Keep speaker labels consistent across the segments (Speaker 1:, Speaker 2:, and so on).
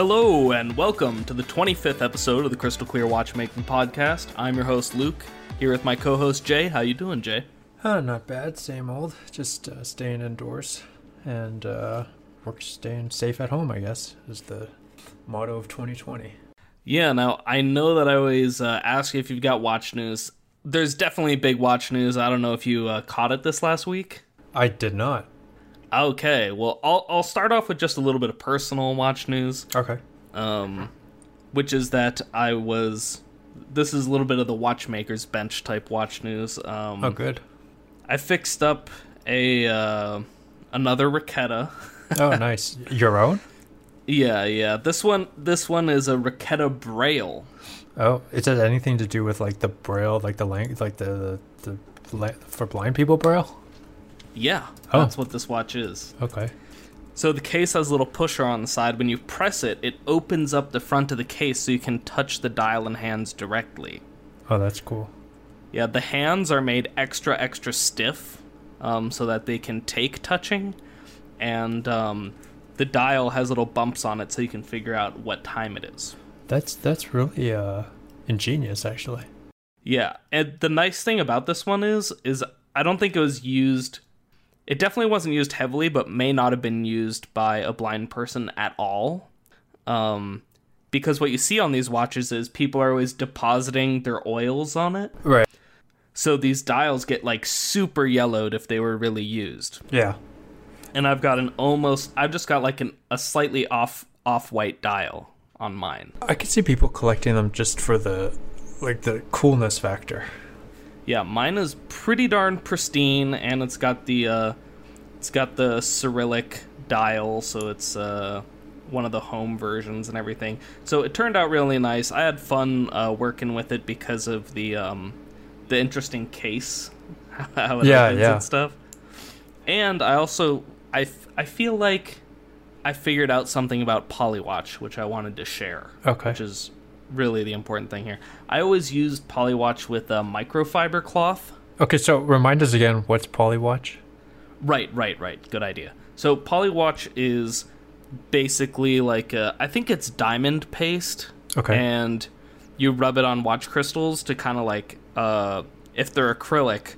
Speaker 1: Hello and welcome to the 25th episode of the Crystal Clear Watchmaking Podcast. I'm your host Luke, here with my co-host Jay. How you doing, Jay?
Speaker 2: Uh, not bad, same old. Just uh, staying indoors and uh, we're staying safe at home. I guess is the motto of 2020.
Speaker 1: Yeah. Now I know that I always uh, ask you if you've got watch news. There's definitely big watch news. I don't know if you uh, caught it this last week.
Speaker 2: I did not.
Speaker 1: Okay. Well, I'll I'll start off with just a little bit of personal watch news.
Speaker 2: Okay.
Speaker 1: um, which is that I was. This is a little bit of the watchmaker's bench type watch news. Um,
Speaker 2: Oh, good.
Speaker 1: I fixed up a uh, another Raketa.
Speaker 2: Oh, nice. Your own?
Speaker 1: yeah, yeah. This one, this one is a Raketa Braille.
Speaker 2: Oh, it has anything to do with like the braille, like the length, like the the, the for blind people braille?
Speaker 1: Yeah,
Speaker 2: Oh.
Speaker 1: that's what this watch is.
Speaker 2: Okay.
Speaker 1: So the case has a little pusher on the side. When you press it, it opens up the front of the case so you can touch the dial and hands directly.
Speaker 2: Oh, that's cool.
Speaker 1: Yeah, the hands are made extra, extra stiff um, so that they can take touching. And um, the dial has little bumps on it so you can figure out what time it is.
Speaker 2: That's that's really uh ingenious, actually.
Speaker 1: Yeah, and the nice thing about this one is, is I don't think it was used. It definitely wasn't used heavily, but may not have been used by a blind person at all. Um, because what you see on these watches is people are always depositing their oils on it.
Speaker 2: Right.
Speaker 1: So these dials get like super yellowed if they were really used.
Speaker 2: Yeah.
Speaker 1: And I've got an almost I've just got like an a slightly off off white dial on mine.
Speaker 2: I could see people collecting them just for the like the coolness factor.
Speaker 1: Yeah, mine is pretty darn pristine and it's got the uh it's got the Cyrillic dial, so it's uh one of the home versions and everything. So it turned out really nice. I had fun uh, working with it because of the um the interesting case how it
Speaker 2: Yeah,
Speaker 1: opens
Speaker 2: yeah.
Speaker 1: and stuff. And I also I, f- I feel like I figured out something about Polywatch which I wanted to share
Speaker 2: Okay.
Speaker 1: which is really the important thing here. I always used Polywatch with a microfiber cloth.
Speaker 2: Okay, so remind us again what's Polywatch?
Speaker 1: Right, right, right. Good idea. So Polywatch is basically like a, I think it's diamond paste,
Speaker 2: Okay.
Speaker 1: and you rub it on watch crystals to kind of like uh, if they're acrylic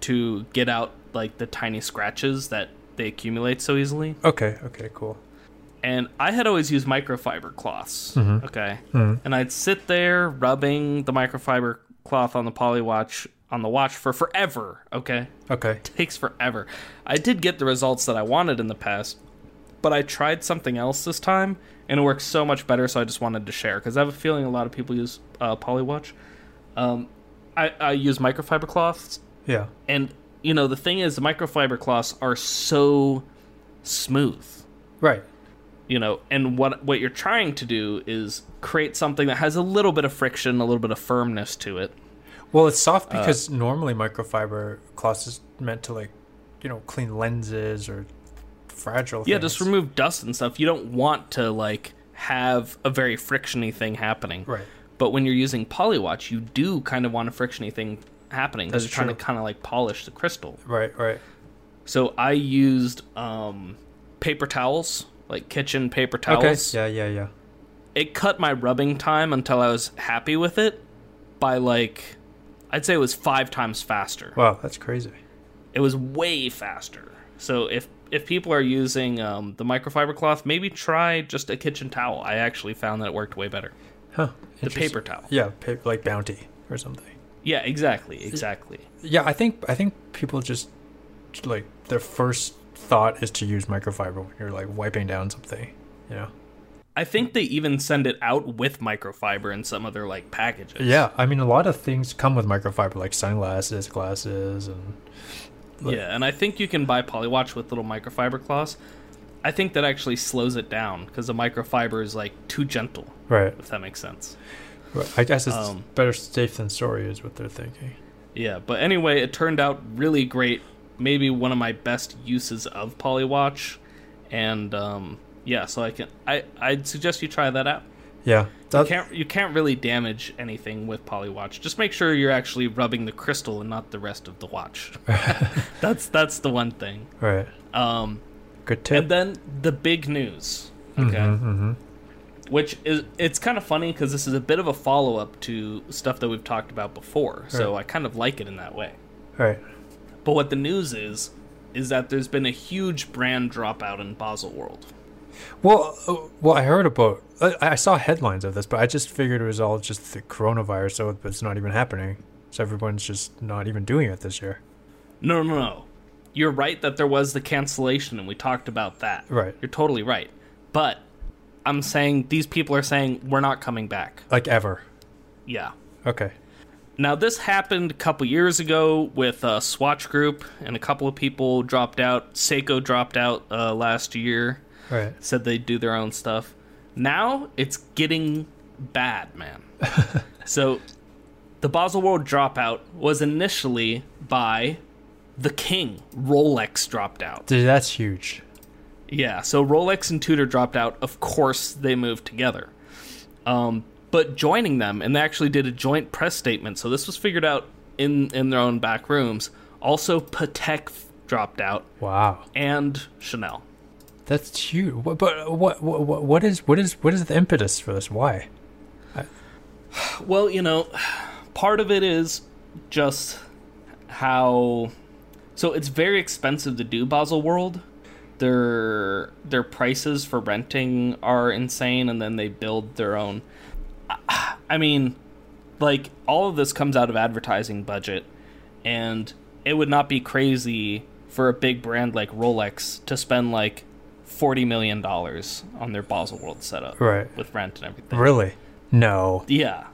Speaker 1: to get out like the tiny scratches that they accumulate so easily.
Speaker 2: okay, okay, cool.
Speaker 1: And I had always used microfiber cloths.
Speaker 2: Mhm.
Speaker 1: Okay,
Speaker 2: Mhm.
Speaker 1: and I'd sit there rubbing the microfiber cloth on the polywatch on the watch for forever. Okay,
Speaker 2: Okay.
Speaker 1: takes forever. I did get the results that I wanted in the past, but I tried something else this time, and it works so much better. So I just wanted to share because I have a feeling a lot of people use uh, polywatch. Um, I, I use microfiber cloths
Speaker 2: Yeah.
Speaker 1: and you know the thing is the microfiber cloths are so smooth
Speaker 2: Right.
Speaker 1: You know and what what you're trying to do is create something that has a little bit of friction a little bit of firmness to it
Speaker 2: Well, it's soft because normally microfiber cloth is meant to like, you know, clean lenses or fragile
Speaker 1: yeah
Speaker 2: things.
Speaker 1: just remove dust and stuff you don't want to like have a very frictiony thing happening
Speaker 2: Right.
Speaker 1: but when you're using polywatch you do kind of want a frictiony thing happening because you're
Speaker 2: That's
Speaker 1: trying to kind of like polish the crystal
Speaker 2: Right, right.
Speaker 1: so i used um paper towels like kitchen paper towels
Speaker 2: Okay. Yeah, yeah, yeah.
Speaker 1: it cut my rubbing time until I was happy with it by like I'd say it was 5 times faster.
Speaker 2: Wow, that's crazy.
Speaker 1: It was way faster. So if if people are using um, the microfiber cloth, maybe try just a kitchen towel. I actually found that it worked way better.
Speaker 2: Huh.
Speaker 1: The paper towel.
Speaker 2: Yeah, pa- like Bounty or something.
Speaker 1: Yeah, exactly, exactly.
Speaker 2: Yeah, I think I think people just like their first thought is to use microfiber when you're like wiping down something. You know.
Speaker 1: I think they even send it out with microfiber in some other like packages.
Speaker 2: Yeah, I mean a lot of things come with microfiber, like sunglasses, glasses, and Like-
Speaker 1: Yeah, and I think you can buy Polywatch with little microfiber cloths. I think that actually slows it down because the microfiber is like too gentle,
Speaker 2: right.
Speaker 1: if that makes sense.
Speaker 2: right. I guess it's
Speaker 1: Um,
Speaker 2: better safe than sorry is what they're thinking.
Speaker 1: Yeah, but anyway, it turned out really great. Maybe one of my best uses of Polywatch, and um, yeah, so I can I I'd suggest you try that out.
Speaker 2: Yeah,
Speaker 1: You can't you can't really damage anything with Polywatch. Just make sure you're actually rubbing the crystal and not the rest of the watch. that's that's the one thing.
Speaker 2: right.
Speaker 1: Um,
Speaker 2: Good tip.
Speaker 1: and then the big news. Okay.
Speaker 2: hmm
Speaker 1: which is it's kind of funny because this is a bit of a follow up to stuff that we've talked about before. So I kind of like it in that way.
Speaker 2: Right.
Speaker 1: But what the news is is that there's been a huge brand dropout in Basel World.
Speaker 2: Well, uh, well, I heard about. I, I saw headlines of this, but I just figured it was all just the coronavirus, so it's not even happening. So everyone's just not even doing it this year.
Speaker 1: No, no, no. You're right that there was the cancellation, and we talked about that.
Speaker 2: Right.
Speaker 1: You're totally right. But I'm saying these people are saying we're not coming back.
Speaker 2: Like ever.
Speaker 1: Yeah.
Speaker 2: Okay.
Speaker 1: Now, this happened a couple years ago with uh, Swatch Group, and a couple of people dropped out. Seiko dropped out uh, last year,
Speaker 2: Right.
Speaker 1: said they'd do their own stuff. Now it's getting bad, man. so, the Basel World dropout was initially by the king. Rolex dropped out.
Speaker 2: Dude, that's huge.
Speaker 1: Yeah, so Rolex and Tudor dropped out. Of course, they moved together. Um, but joining them, and they actually did a joint press statement. So this was figured out in in their own back rooms. Also, Patek dropped out,
Speaker 2: Wow.
Speaker 1: and Chanel.
Speaker 2: That's huge. But what, what what is what is what is the impetus for this? Why?
Speaker 1: Well, you know, part of it is just how. So it's very expensive to do Basel World. Their their prices for renting are insane, and then they build their own. I- mean, like all of this comes out of advertising budget, and it would not be crazy for a big brand like Rolex to spend like forty million dollars on their Basel World setup
Speaker 2: Right.
Speaker 1: with rent and everything.
Speaker 2: Really? No.
Speaker 1: Yeah.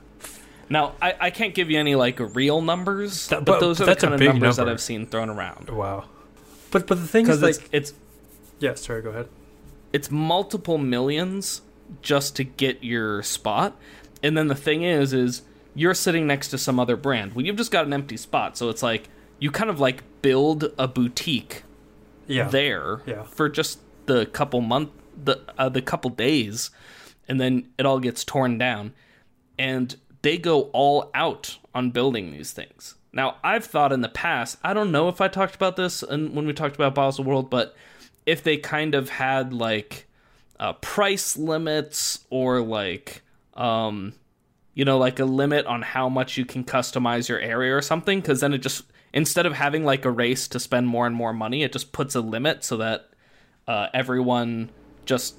Speaker 1: Now I, I can't give you any like real numbers,
Speaker 2: That-
Speaker 1: but,
Speaker 2: but
Speaker 1: those are the kind of numbers that. I've seen thrown around.
Speaker 2: Wow. But but the thing is like
Speaker 1: it's, it's
Speaker 2: yeah. Sorry. Go ahead.
Speaker 1: it's multiple millions just to get your spot, and then the thing is, is you're sitting next to some other brand. Well, you've just got an empty spot, so it's like you kind of like build a boutique
Speaker 2: Yeah.
Speaker 1: there
Speaker 2: Yeah.
Speaker 1: for just the couple month the uh, the couple days and then it all gets torn down and they go all out on building these things now i've thought in the past i don't know if i talked about this and when we talked about Basel world but if they kind of had like uh, price limits or like um you know like a limit on how much you can customize your area or something because then it just instead of having like a race to spend more and more money it just puts a limit so that uh, everyone just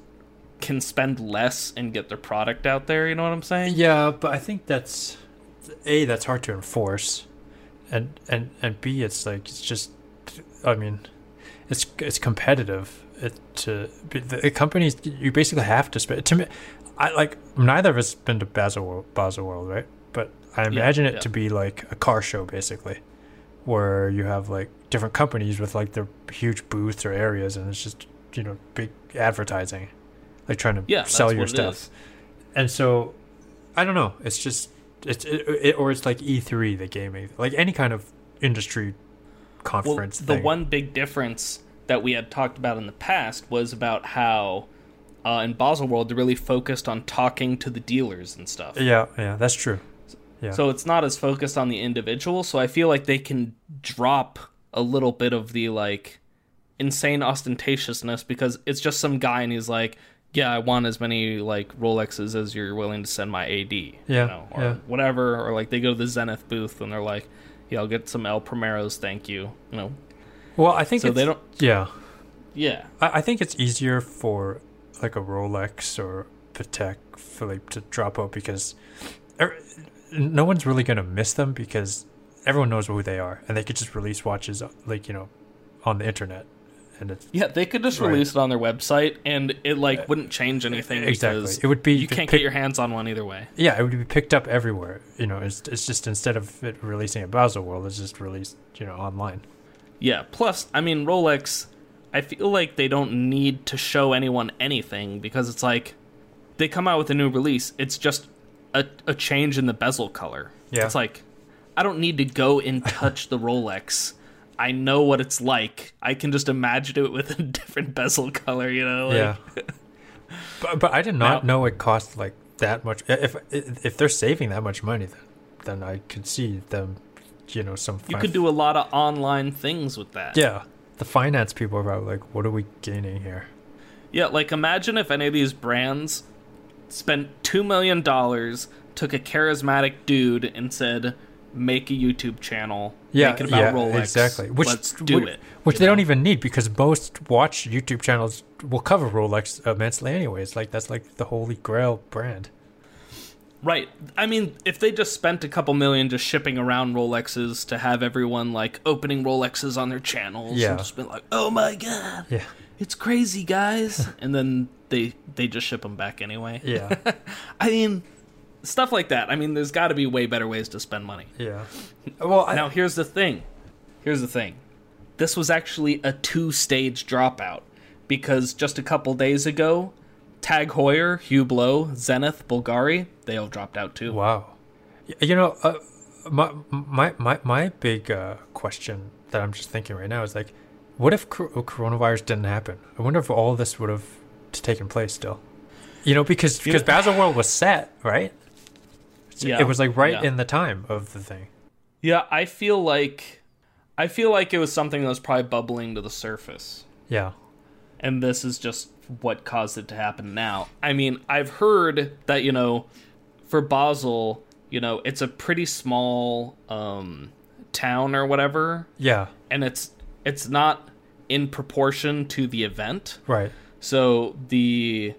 Speaker 1: can spend less and get their product out there you know what i'm saying
Speaker 2: Yeah, but I think that's a that's hard to enforce, and and and b it's like it's just, I mean, it's it's competitive. It to the, companies you basically have to spend. To me, I like neither of us have been to Basel World, Basel World, right? But I imagine it
Speaker 1: yeah.
Speaker 2: to be like a car show basically, where you have like different companies with like their huge booths or areas, and it's just you know big advertising, like trying to
Speaker 1: yeah
Speaker 2: sell your stuff and so I don't know. It's just it's it, it, or it's like E3 the gaming like any kind of industry
Speaker 1: well,
Speaker 2: conference
Speaker 1: the
Speaker 2: thing.
Speaker 1: one big difference that we had talked about in the past was about how uh, in Basel World they're really focused on talking to the dealers and stuff.
Speaker 2: yeah, yeah, that's true. Yeah.
Speaker 1: So it's not as focused on the individual. So I feel like they can drop a little bit of the like insane ostentatiousness because it's just some guy and he's like, "Yeah, I want as many like Rolexes as you're willing to send my AD."
Speaker 2: Yeah,
Speaker 1: you know, or
Speaker 2: yeah.
Speaker 1: whatever. Or like they go to the Zenith booth and they're like, "Yeah, I'll get some El Primeros, thank you." You know,
Speaker 2: Well, I think
Speaker 1: so they don't.
Speaker 2: Yeah,
Speaker 1: Yeah,
Speaker 2: I, I think it's easier for like a Rolex or Patek Philippe to drop out because er, no one's really gonna miss them because everyone knows who they are and they could just release watches like you know on the internet and it's
Speaker 1: yeah. They could just
Speaker 2: Right.
Speaker 1: release it on their website and it like wouldn't change anything
Speaker 2: exactly
Speaker 1: because
Speaker 2: it would be
Speaker 1: you can't
Speaker 2: pick-
Speaker 1: get your hands on one either way.
Speaker 2: Yeah, it would be picked up everywhere. You know, it's it's just instead of it releasing at Basel World, it's just released, you know, online.
Speaker 1: Yeah. Plus, I mean, Rolex. I feel like they don't need to show anyone anything because it's like they come out with a new release. It's just a, a change in the bezel color.
Speaker 2: Yeah.
Speaker 1: It's like I don't need to go and touch the Rolex. I know what it's like. I can just imagine it with a different bezel color. You know. Like,
Speaker 2: yeah. but but I did not
Speaker 1: Now-
Speaker 2: know it cost like that much. If if they're saving that much money, then then I could see them, you know, some.
Speaker 1: You could do a lot of online things with that.
Speaker 2: Yeah, the finance people are probably like, what are we gaining here?
Speaker 1: Yeah, like imagine if any of these brands spent two million dollars, took a charismatic dude, and said, "Make a YouTube channel,
Speaker 2: Yeah,
Speaker 1: make it about
Speaker 2: yeah,
Speaker 1: Rolex,
Speaker 2: exactly. Which
Speaker 1: let's do
Speaker 2: which,
Speaker 1: it."
Speaker 2: Which they
Speaker 1: know?
Speaker 2: don't even need because most watch YouTube channels will cover Rolex immensely anyways. Like that's like the holy grail brand.
Speaker 1: Right. I mean, if they just spent a couple million just shipping around Rolexes to have everyone like opening Rolexes on their channels
Speaker 2: Yeah.
Speaker 1: and just been like, "Oh my god,
Speaker 2: Yeah,
Speaker 1: it's crazy, guys," and then they they just ship them back anyway.
Speaker 2: yeah,
Speaker 1: I mean, stuff like that. I mean, there's got to be way better ways to spend money.
Speaker 2: yeah. Well, I,
Speaker 1: Now, here's the thing. Here's the thing. This was actually a two-stage dropout because just a couple days ago, TAG Heuer, Hugh Blow, Zenith, Bulgari, they all dropped out too.
Speaker 2: Wow. You know, uh, my my my my big uh, question that I'm just thinking right now is like, what if coronavirus didn't happen? I wonder if all this would have taken place still. You know, because because
Speaker 1: know-
Speaker 2: Basel World was set right.
Speaker 1: Yeah,
Speaker 2: It was like right
Speaker 1: yeah.
Speaker 2: in the time of the thing.
Speaker 1: Yeah, I feel like I feel like it was something that was probably bubbling to the surface.
Speaker 2: Yeah.
Speaker 1: And this is just what caused it to happen now. I mean, I've heard that, you know, for Basel, you know, it's a pretty small um town or whatever,
Speaker 2: Yeah.
Speaker 1: and it's it's not in proportion to the event.
Speaker 2: Right.
Speaker 1: So the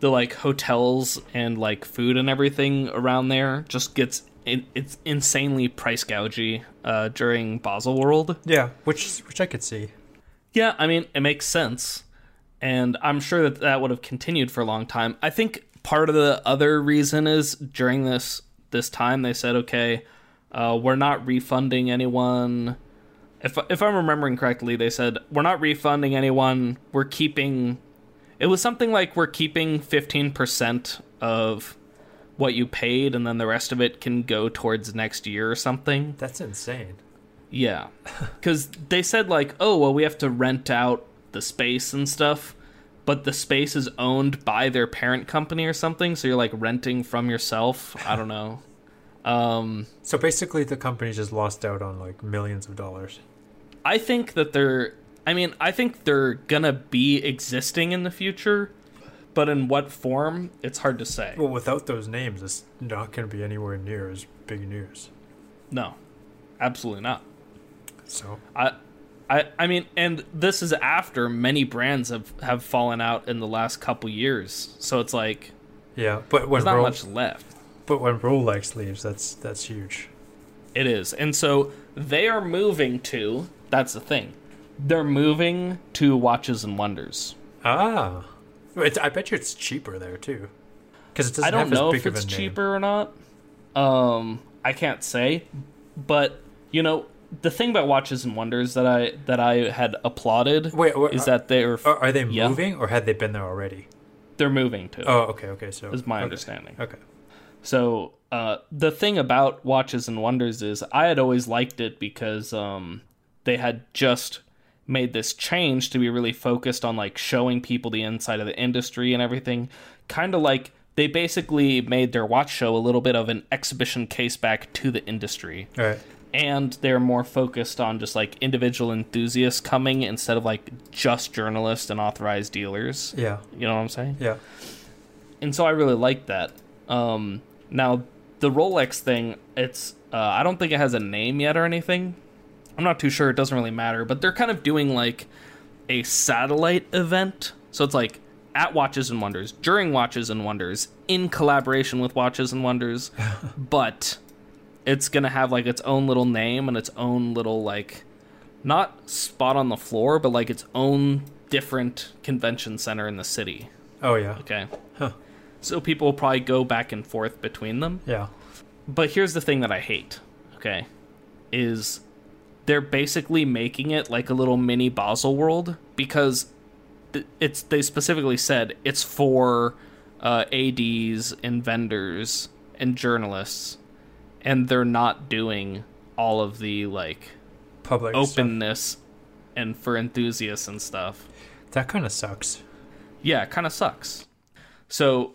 Speaker 1: the like hotels and like food and everything around there just gets it, it's insanely price gougy uh, during Basel World.
Speaker 2: Yeah. Which which I could see.
Speaker 1: Yeah, I mean it makes sense, and I'm sure that that would have continued for a long time. I think part of the other reason is during this this time they said, okay, uh, we're not refunding anyone. If if I'm remembering correctly, they said we're not refunding anyone. We're keeping. It was something like we're keeping 15% of what you paid, and then the rest of it can go towards next year or something.
Speaker 2: That's insane.
Speaker 1: Yeah. Because they said, like, oh, well, we have to rent out the space and stuff, but the space is owned by their parent company or something, so you're, like, renting from yourself. I don't know. Um,
Speaker 2: So basically, the company just lost out on like millions of dollars.
Speaker 1: I think that they're. I mean, I think they're gonna be existing in the future, but in what form, it's hard to say.
Speaker 2: Well, without those names, it's not to be anywhere near as big news.
Speaker 1: No, absolutely not.
Speaker 2: So
Speaker 1: I, I, I mean, and this is after many brands have have fallen out in the last couple years. So it's like
Speaker 2: yeah, but when
Speaker 1: there's not much left.
Speaker 2: but when Rolex leaves, that's that's huge.
Speaker 1: It is, and so they are moving to. That's the thing. They're moving to Watches and Wonders.
Speaker 2: Ah, it's, I bet you it's cheaper there too, because it doesn't
Speaker 1: I don't know if it's cheaper or not. Um, I can't say, but you know, the thing about Watches and Wonders that I that I had applauded
Speaker 2: Wait, wait,
Speaker 1: is
Speaker 2: are,
Speaker 1: that they're
Speaker 2: are, are they
Speaker 1: yeah.
Speaker 2: moving or had they been there already?
Speaker 1: they're moving to.
Speaker 2: Oh, okay, okay. So
Speaker 1: is my
Speaker 2: okay,
Speaker 1: understanding.
Speaker 2: Okay.
Speaker 1: So uh, the thing about Watches and Wonders is I had always liked it because um, they had just made this change to be really focused on like showing people the inside of the industry and everything. Kind of like they basically made their watch show a little bit of an exhibition case back to the industry.
Speaker 2: All right.
Speaker 1: And they're more focused on just like individual enthusiasts coming instead of like just journalists and authorized dealers.
Speaker 2: Yeah.
Speaker 1: You know what I'm saying?
Speaker 2: Yeah.
Speaker 1: and so I really like that. Um, now the Rolex thing, it's uh, I don't think it has a name yet or anything. I'm not too sure. It doesn't really matter. But they're kind of doing like a satellite event. So it's like at Watches and Wonders, during Watches and Wonders, in collaboration with Watches and Wonders, but it's gonna have like its own little name and its own little like not spot on the floor, but like its own different convention center in the city.
Speaker 2: Oh yeah.
Speaker 1: Okay.
Speaker 2: Huh.
Speaker 1: So people will probably go back and forth between them.
Speaker 2: Yeah.
Speaker 1: But here's the thing that I hate, okay? Is they're basically making it like a little mini Basel world because it's they specifically said it's for uh, ads and vendors and journalists and they're not doing all of the like
Speaker 2: Public stuff.
Speaker 1: openness and for enthusiasts and stuff
Speaker 2: That kind of sucks.
Speaker 1: yeah, it kind of sucks. So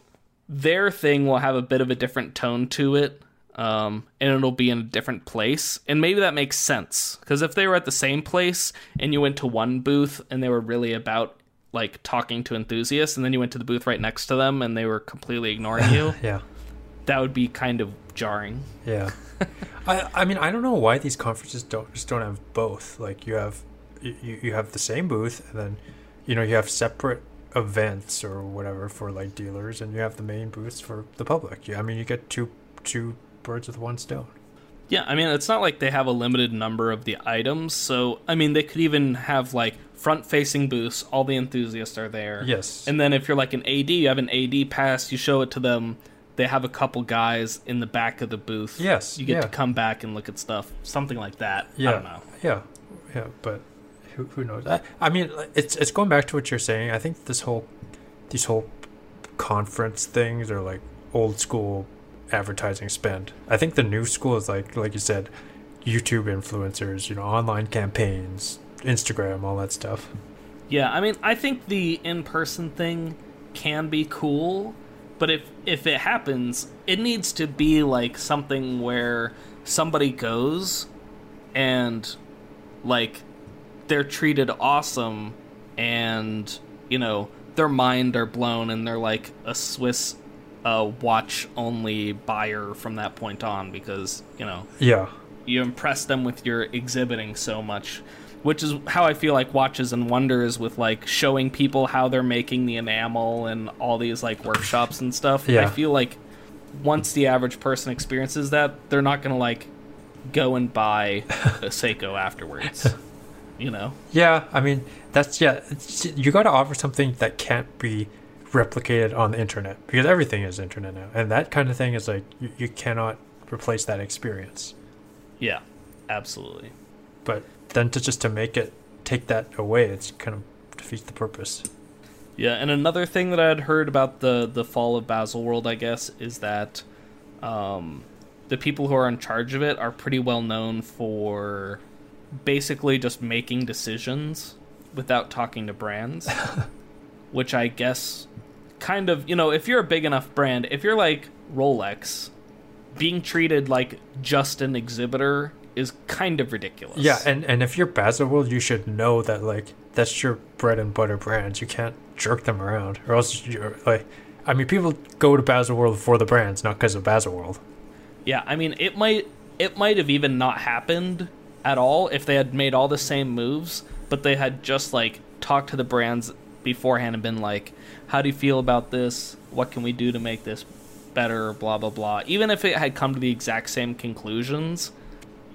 Speaker 1: their thing will have a bit of a different tone to it, um, and it'll be in a different place. And maybe that makes sense because if they were at the same place and you went to one booth and they were really about like talking to enthusiasts, and then you went to the booth right next to them, and they were completely ignoring you.
Speaker 2: Yeah.
Speaker 1: that would be kind of jarring.
Speaker 2: Yeah. I I mean I don't know why these conferences don't just don't have both. Like you have you, you have the same booth and then you know you have separate events or whatever for like dealers and you have the main booths for the public. Yeah, I mean you get two two birds with one stone.
Speaker 1: Yeah, I mean, it's not like they have a limited number of the items. So, I mean, they could even have like front facing booths, all the enthusiasts are there.
Speaker 2: Yes.
Speaker 1: And then if you're like an AD, you have an AD pass, you show it to them. They have a couple guys in the back of the booth.
Speaker 2: Yes,
Speaker 1: You get
Speaker 2: yeah.
Speaker 1: to come back and look at stuff. Something like that.
Speaker 2: Yeah.
Speaker 1: I don't know.
Speaker 2: Yeah, yeah, but who who knows? I, I mean, it's it's going back to what you're saying. I think this whole these whole conference things are like old school advertising spend. I think the new school is like like you said, YouTube influencers, you know, online campaigns, Instagram, all that stuff.
Speaker 1: Yeah, I mean, I think the in person thing can be cool, but if if it happens, it needs to be like something where somebody goes and like they're treated awesome and you know their mind are blown and they're like a Swiss uh, watch only buyer from that point on because you know
Speaker 2: Yeah,
Speaker 1: you impress them with your exhibiting so much which is how i feel like watches and wonders with like showing people how they're making the enamel and all these like workshops and stuff i feel like once the average person experiences that they're not gonna like go and buy a seiko afterwards you know
Speaker 2: yeah. I mean, that's yeah. It's, you got to offer something that can't be replicated on the internet because everything is internet now, and that kind of thing is like you, you cannot replace that experience.
Speaker 1: yeah absolutely
Speaker 2: but then to just to make it take that away it's kind of defeats the purpose.
Speaker 1: Yeah, and another thing that I had heard about the the fall of Baselworld, I guess, is that um, the people who are in charge of it are pretty well known for basically just making decisions without talking to brands, which I guess kind of you know if you're a big enough brand, if you're like Rolex, being treated like just an exhibitor is kind of ridiculous.
Speaker 2: yeah and and if you're Baselworld you should know that like that's your bread and butter brands you can't jerk them around or else you're like i mean people go to Baselworld for the brands not because of Baselworld
Speaker 1: Yeah, I mean it might it might have even not happened at all if they had made all the same moves, but they had just like talked to the brands beforehand and been like, "How do you feel about this? What can we do to make this better?" Blah blah blah. Even if it had come to the exact same conclusions,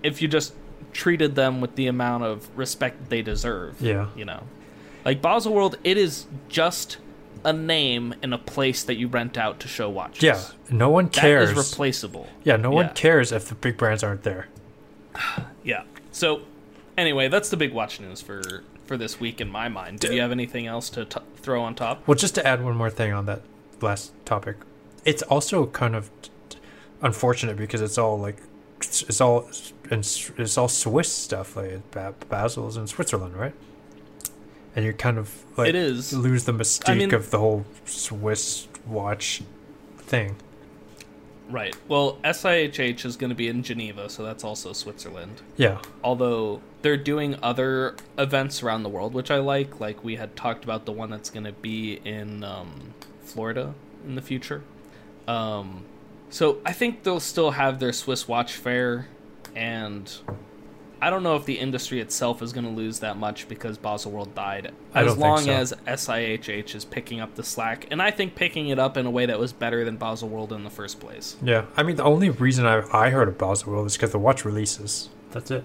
Speaker 1: if you just treated them with the amount of respect they deserve,
Speaker 2: yeah
Speaker 1: you know, like Baselworld, it is just a name in a place that you rent out to show watches.
Speaker 2: yeah no one cares
Speaker 1: is replaceable.
Speaker 2: yeah no
Speaker 1: Yeah.
Speaker 2: one cares if the big brands aren't there
Speaker 1: Yeah. So, anyway, that's the big watch news for for this week in my mind. Do you have anything else to t- throw on top?
Speaker 2: Well, just to add one more thing on that last topic, it's also kind of unfortunate because it's all like it's it's all it's, it's all Swiss stuff. Like ba- Basel's in Switzerland, right? And you kind of like
Speaker 1: It is.
Speaker 2: lose the mystique
Speaker 1: mean-
Speaker 2: of the whole Swiss watch thing.
Speaker 1: Right. Well, SIHH is going to be in Geneva, so that's also Switzerland.
Speaker 2: Yeah,
Speaker 1: Although they're doing other events around the world, which I like. Like we had talked about the one that's going to be in um, Florida in the future. Um, so I think they'll still have their Swiss watch fair, and I don't know if the industry itself is going to lose that much because Baselworld died.
Speaker 2: I
Speaker 1: as
Speaker 2: don't think
Speaker 1: long
Speaker 2: so.
Speaker 1: as SIHH is picking up the slack, and I think picking it up in a way that was better than Baselworld in the first place.
Speaker 2: yeah. I mean, the only reason I I heard of Baselworld is because the watch releases. That's it.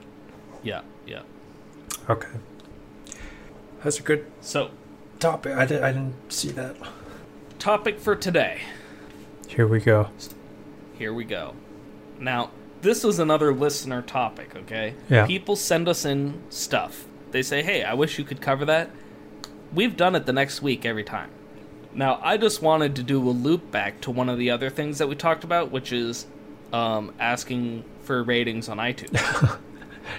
Speaker 1: Yeah, yeah.
Speaker 2: Okay, that's a good
Speaker 1: So,
Speaker 2: topic. I did I didn't see that.
Speaker 1: topic for today.
Speaker 2: Here we go.
Speaker 1: Here we go. Now, this was another listener topic, okay?
Speaker 2: Yeah.
Speaker 1: People send us in stuff. They say, hey, I wish you could cover that. We've done it the next week every time. Now, I just wanted to do a loop back to one of the other things that we talked about, which is um, asking for ratings on iTunes.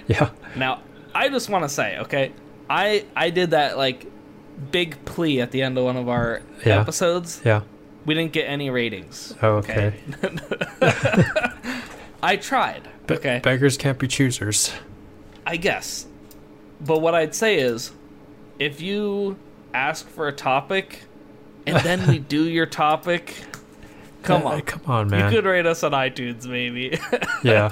Speaker 2: Yeah.
Speaker 1: now, I just want to say, okay, I I did that like big plea at the end of one of our
Speaker 2: Yeah.
Speaker 1: episodes.
Speaker 2: Yeah.
Speaker 1: We didn't get any ratings.
Speaker 2: Oh, okay.
Speaker 1: I tried.
Speaker 2: Be-
Speaker 1: okay.
Speaker 2: Beggars can't be choosers.
Speaker 1: I guess. But what I'd say is if you ask for a topic and then we do your topic. Come
Speaker 2: Uh,
Speaker 1: on.
Speaker 2: come on, man.
Speaker 1: You could rate us on iTunes, maybe.
Speaker 2: yeah.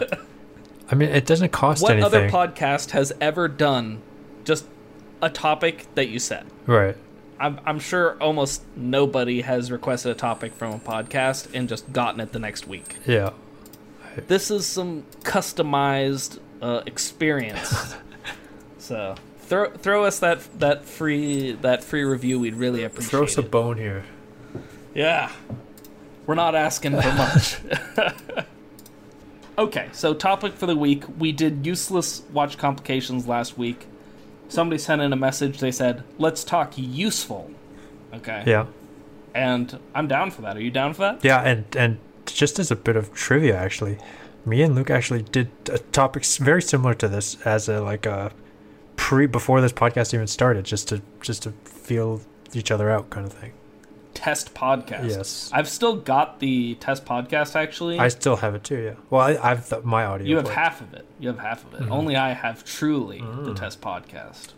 Speaker 2: I mean, it doesn't cost
Speaker 1: what
Speaker 2: anything.
Speaker 1: What other podcast has ever done just a topic that you said?
Speaker 2: right.
Speaker 1: I'm, I'm sure almost nobody has requested a topic from a podcast and just gotten it the next week.
Speaker 2: Yeah.
Speaker 1: This is some customized uh, experience. so throw throw us that that free that free review. We'd really appreciate
Speaker 2: Throw us a bone here.
Speaker 1: Yeah. We're not asking for much. okay, so topic for the week. We did useless watch complications last week. Somebody sent in a message. They said, let's talk useful. Okay.
Speaker 2: Yeah.
Speaker 1: And I'm down for that. Are you down for that?
Speaker 2: Yeah, and and just as a bit of trivia, actually, me and Luke actually did a topic very similar to this as a like a pre before this podcast even started, just to just to feel each other out kind of thing.
Speaker 1: Test podcast.
Speaker 2: Yes.
Speaker 1: I've still got the test podcast, actually.
Speaker 2: I still have it too. Yeah. Well, I, I've th- my audio.
Speaker 1: You have
Speaker 2: played.
Speaker 1: half of it. You have half of it.
Speaker 2: Mhm.
Speaker 1: Only I have truly the
Speaker 2: Mm.
Speaker 1: test podcast.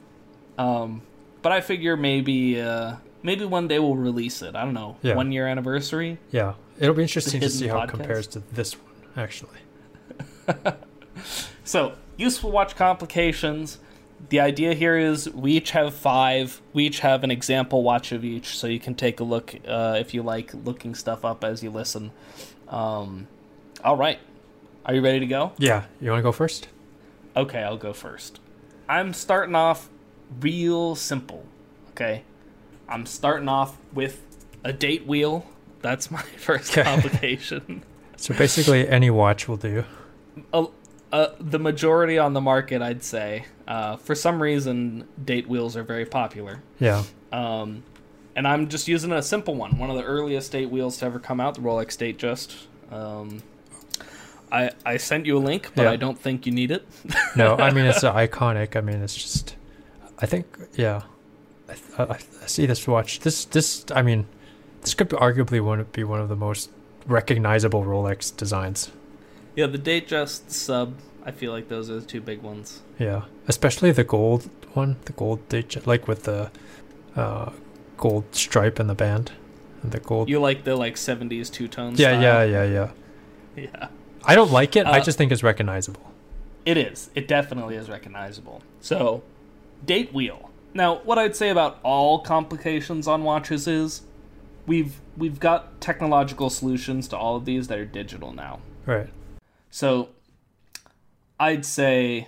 Speaker 1: Um, but I figure maybe uh, maybe one day we'll release it. I don't know.
Speaker 2: Yeah.
Speaker 1: One year anniversary.
Speaker 2: Yeah, it'll be interesting to see how it compares to this one. Actually.
Speaker 1: So useful watch complications. The idea here is we each have five. We each have an example watch of each, so you can take a look uh, if you like looking stuff up as you listen. Um, all right, are you ready to go?
Speaker 2: Yeah. You want to go first?
Speaker 1: Okay, I'll go first. I'm starting off real simple. Okay, I'm starting off with a date wheel. That's my first
Speaker 2: Okay.
Speaker 1: complication.
Speaker 2: So basically, any watch will do.
Speaker 1: uh, uh, the majority on the market, I'd say. Uh, for some reason, date wheels are very popular.
Speaker 2: Yeah.
Speaker 1: Um, and I'm just using a simple one, one of the earliest date wheels to ever come out, the Rolex Datejust. Um, I I sent you a link, but
Speaker 2: Yeah.
Speaker 1: I don't think you need it.
Speaker 2: No, I mean it's iconic. I mean it's just. I think yeah, I, I, I see this watch. This this I mean, this could arguably one be one of the most recognizable Rolex designs.
Speaker 1: Yeah, the Datejust sub. I feel like those are the two big ones.
Speaker 2: Yeah, especially the gold one, the gold date, like with the uh, gold stripe and the band, and the gold.
Speaker 1: You like the like '70s two tones?
Speaker 2: yeah,
Speaker 1: style?
Speaker 2: yeah, yeah, yeah.
Speaker 1: yeah.
Speaker 2: I don't like it. I
Speaker 1: Uh,
Speaker 2: just think it's recognizable.
Speaker 1: It is. It definitely is recognizable. So, date wheel. Now, what I'd say about all complications on watches is we've we've got technological solutions to all of these that are digital now.
Speaker 2: Right.
Speaker 1: So, I'd say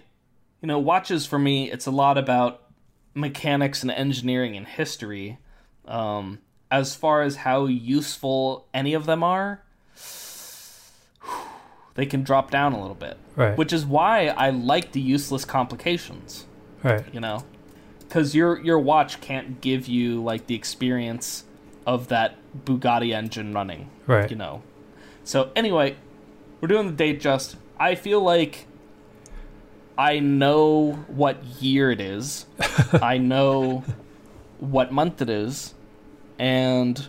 Speaker 1: you know, watches for me it's a lot about mechanics and engineering and history. Um as far as how useful any of them are, they can drop down a little bit
Speaker 2: Right.
Speaker 1: which is why I like the useless complications.
Speaker 2: right.
Speaker 1: You know, because your your watch can't give you like the experience of that Bugatti engine running.
Speaker 2: Right.
Speaker 1: You know. So anyway, we're doing the Datejust. I feel like I know what year it is. I know what month it is, and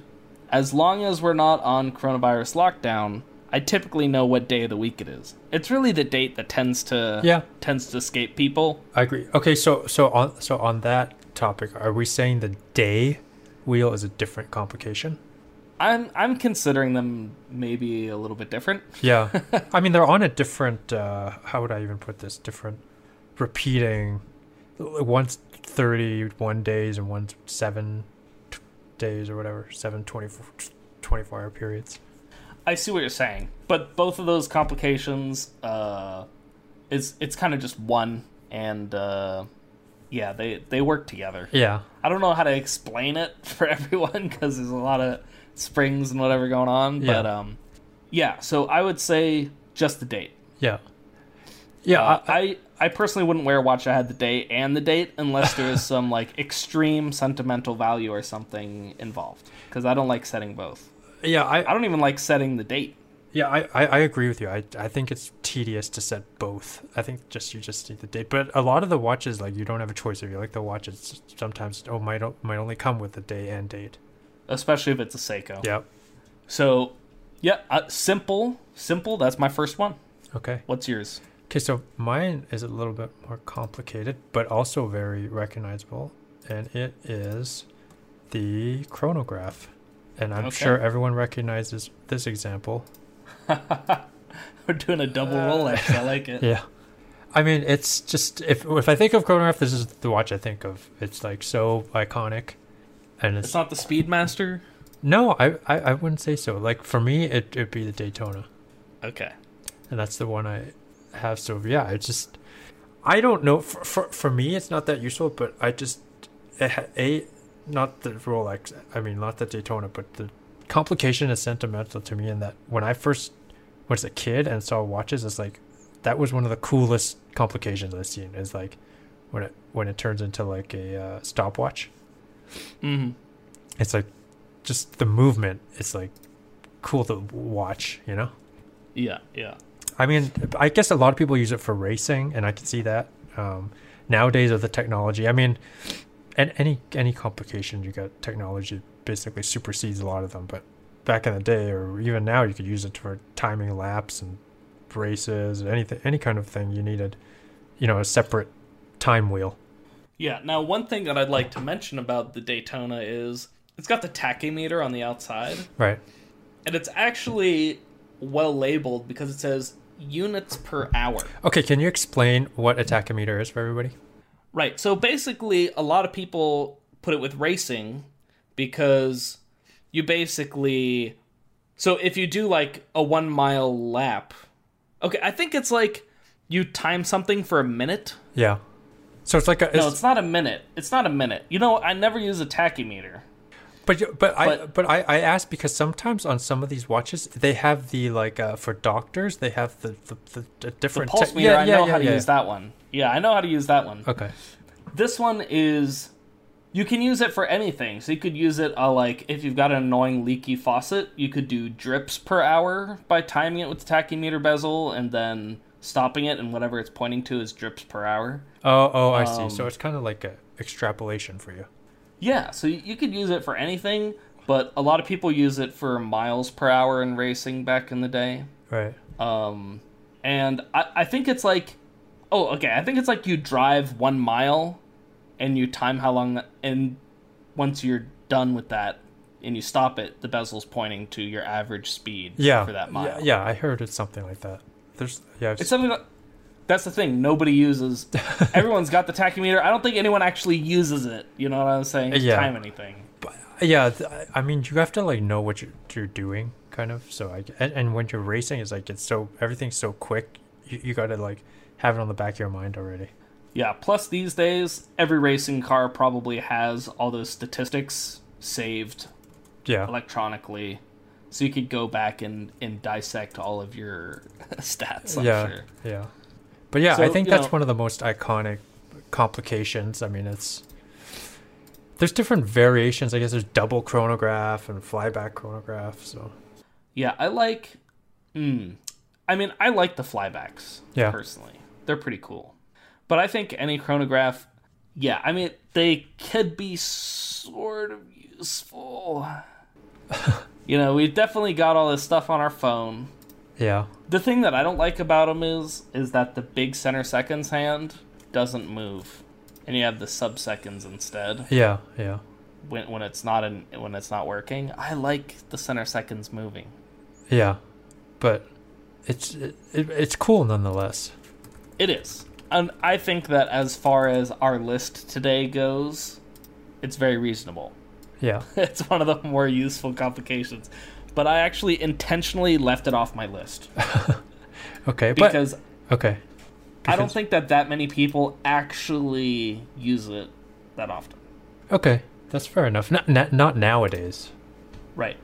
Speaker 1: as long as we're not on coronavirus lockdown, I typically know what day of the week it is. It's really the date that tends to
Speaker 2: Yeah.
Speaker 1: tends to escape people.
Speaker 2: I agree. Okay, so so on so on that topic, are we saying the day wheel is a different complication?
Speaker 1: I'm I'm considering them maybe a little bit different.
Speaker 2: Yeah. I mean, they're on a different. Uh, how would I even put this? Different repeating. One's thirty one days and one's seven t- days or whatever. Seven 24, 24 hour periods.
Speaker 1: I see what you're saying, but both of those complications, uh, it's it's kind of just one, and uh, yeah, they they work together.
Speaker 2: Yeah.
Speaker 1: I don't know how to explain it for everyone because there's a lot of springs and whatever going on, but um, yeah. So I would say just the date.
Speaker 2: Yeah. Yeah.
Speaker 1: Uh,
Speaker 2: I,
Speaker 1: I I personally wouldn't wear a watch that had the date and the date unless there was some like extreme sentimental value or something involved because I don't like setting both.
Speaker 2: yeah. I,
Speaker 1: I don't even like setting the date.
Speaker 2: Yeah, I, I, I agree with you. I, I think it's tedious to set both. I think just you just need the date. But a lot of the watches, like you don't have a choice. If you like the watch, it's sometimes oh might might only come with the day and date.
Speaker 1: Especially if it's a Seiko.
Speaker 2: Yeah.
Speaker 1: So, yeah, uh, simple, simple. That's my first one.
Speaker 2: Okay.
Speaker 1: What's yours?
Speaker 2: Okay. So mine is a little bit more complicated, but also very recognizable, and it is the chronograph, and I'm
Speaker 1: Okay.
Speaker 2: sure everyone recognizes this example.
Speaker 1: We're doing a double Rolex. I like it.
Speaker 2: Yeah. I mean, it's just if if I think of chronograph, this is the watch I think of. It's like so iconic, and it's,
Speaker 1: It's not the Speedmaster.
Speaker 2: no, I, I I wouldn't say so. Like for me, it it'd be the Daytona,
Speaker 1: Okay.
Speaker 2: and that's the one I have. So yeah, it's just I don't know. For for, for me, it's not that useful, but I just it ha- a not the Rolex. I mean, not the Daytona, but the complication is sentimental to me in that when I first was a kid and saw watches, it's like that was one of the coolest complications I've seen. Is like when it when it turns into like a uh, stopwatch.
Speaker 1: Hmm
Speaker 2: It's like just the movement. It's like cool to watch. You know.
Speaker 1: Yeah. Yeah.
Speaker 2: I mean, I guess a lot of people use it for racing, and I can see that. Um, nowadays, with the technology, I mean, and any any complication you got, technology basically supersedes a lot of them. But back in the day, or even now, you could use it for timing laps and races, and anything, any kind of thing you needed. You know, a separate time wheel.
Speaker 1: Yeah. Now, one thing that I'd like to mention about the Daytona is it's got the tachymeter on the outside,
Speaker 2: Right.
Speaker 1: and it's actually well labeled because it says units per hour.
Speaker 2: Okay. Can you explain what a tachymeter is for everybody?
Speaker 1: Right. So basically, a lot of people put it with racing because you basically. So if you do like a one mile lap, okay, I think it's like you time something for a minute.
Speaker 2: Yeah. So it's like a.
Speaker 1: No,
Speaker 2: it's-
Speaker 1: it's not a minute. It's not a minute. You know, I never use a tachymeter.
Speaker 2: But you- but I
Speaker 1: But-
Speaker 2: but I, I asked because sometimes on some of these watches they have the like uh, for doctors they have the the, the, the
Speaker 1: The
Speaker 2: different
Speaker 1: pulse
Speaker 2: te-
Speaker 1: meter,
Speaker 2: yeah,
Speaker 1: I
Speaker 2: yeah,
Speaker 1: know
Speaker 2: yeah,
Speaker 1: how to use that one. Yeah, I know how to use that one.
Speaker 2: Okay.
Speaker 1: This one is you can use it for anything. So you could use it uh, like if you've got an annoying leaky faucet, you could do drips per hour by timing it with the tachymeter bezel and then stopping it and whatever it's pointing to is drips per hour.
Speaker 2: Oh oh I see. So
Speaker 1: Um,
Speaker 2: it's kind of like a extrapolation for you.
Speaker 1: Yeah, so you you could use it for anything, but a lot of people use it for miles per hour in racing back in the day.
Speaker 2: Right.
Speaker 1: Um, and I, I think it's like, oh, okay. I think it's like you drive one mile, and you time how long, and once you're done with that, and you stop it, the bezel's pointing to your average speed
Speaker 2: Yeah.
Speaker 1: for that mile.
Speaker 2: Yeah, yeah, I heard it's something like that. There's yeah. I've
Speaker 1: It's something that, that's the thing. Nobody uses. everyone's got the tachymeter. I don't think anyone actually uses it. You know what I'm saying?
Speaker 2: Yeah.
Speaker 1: Time anything.
Speaker 2: yeah, th- I mean, you have to like know what you're, you're doing, kind of. So I and, and when you're racing, it's like it's so everything's so quick. You, you got to like have it on the back of your mind already.
Speaker 1: Yeah. Plus, these days, every racing car probably has all those statistics saved
Speaker 2: Yeah,
Speaker 1: electronically so you could go back and, and dissect all of your stats I'm
Speaker 2: yeah,
Speaker 1: sure.
Speaker 2: yeah. But yeah,
Speaker 1: So,
Speaker 2: I think that's
Speaker 1: know-
Speaker 2: one of the most iconic complications. I mean, it's there's different variations. I guess there's double chronograph and flyback chronograph. So
Speaker 1: yeah i like mm, i mean i like the flybacks
Speaker 2: Yeah.
Speaker 1: personally they're pretty cool but i think any chronograph yeah i mean they could be sort of useful you know we've definitely got all this stuff on our phone
Speaker 2: yeah,
Speaker 1: the thing that i don't like about them is is that the big center seconds hand doesn't move and you have the sub seconds instead
Speaker 2: yeah, yeah.
Speaker 1: when when it's not in when it's not working. I like the center seconds moving.
Speaker 2: Yeah, but it's it, it's cool nonetheless.
Speaker 1: It is. And I think that as far as our list today goes, it's very reasonable.
Speaker 2: Yeah,
Speaker 1: It's one of the more useful complications. But I actually intentionally left it off my list
Speaker 2: okay, but
Speaker 1: because
Speaker 2: okay,
Speaker 1: I don't think that that many people actually use it that often.
Speaker 2: okay, that's fair enough. Not not, not nowadays.
Speaker 1: Right.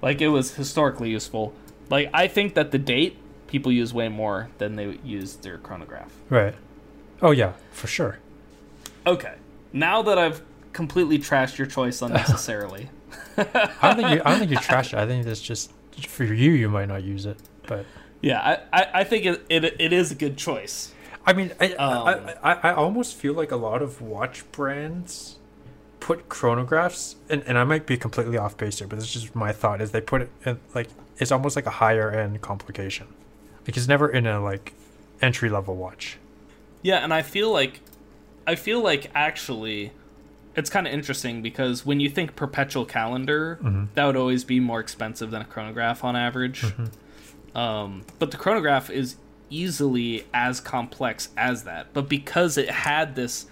Speaker 1: Like it was historically useful. Like I think that the date people use way more than they use their chronograph.
Speaker 2: Right. Oh yeah, for sure.
Speaker 1: Okay. Now that I've completely trashed your choice unnecessarily.
Speaker 2: I don't think you. I don't think you trash it. I think that's just for you. You might not use it, but
Speaker 1: yeah, I, I, I think it, it it is a good choice.
Speaker 2: I mean, I,
Speaker 1: Um,
Speaker 2: I, I I almost feel like a lot of watch brands put chronographs, and, and I might be completely off base here, but this is just my thought. Is they put it in like it's almost like a higher end complication. Like it's never in a like entry level watch.
Speaker 1: Yeah, and I feel like I feel like actually it's kind of interesting because when you think perpetual calendar,
Speaker 2: Mm-hmm.
Speaker 1: that would always be more expensive than a chronograph on average.
Speaker 2: Mm-hmm.
Speaker 1: Um, but the chronograph is easily as complex as that. But because it had this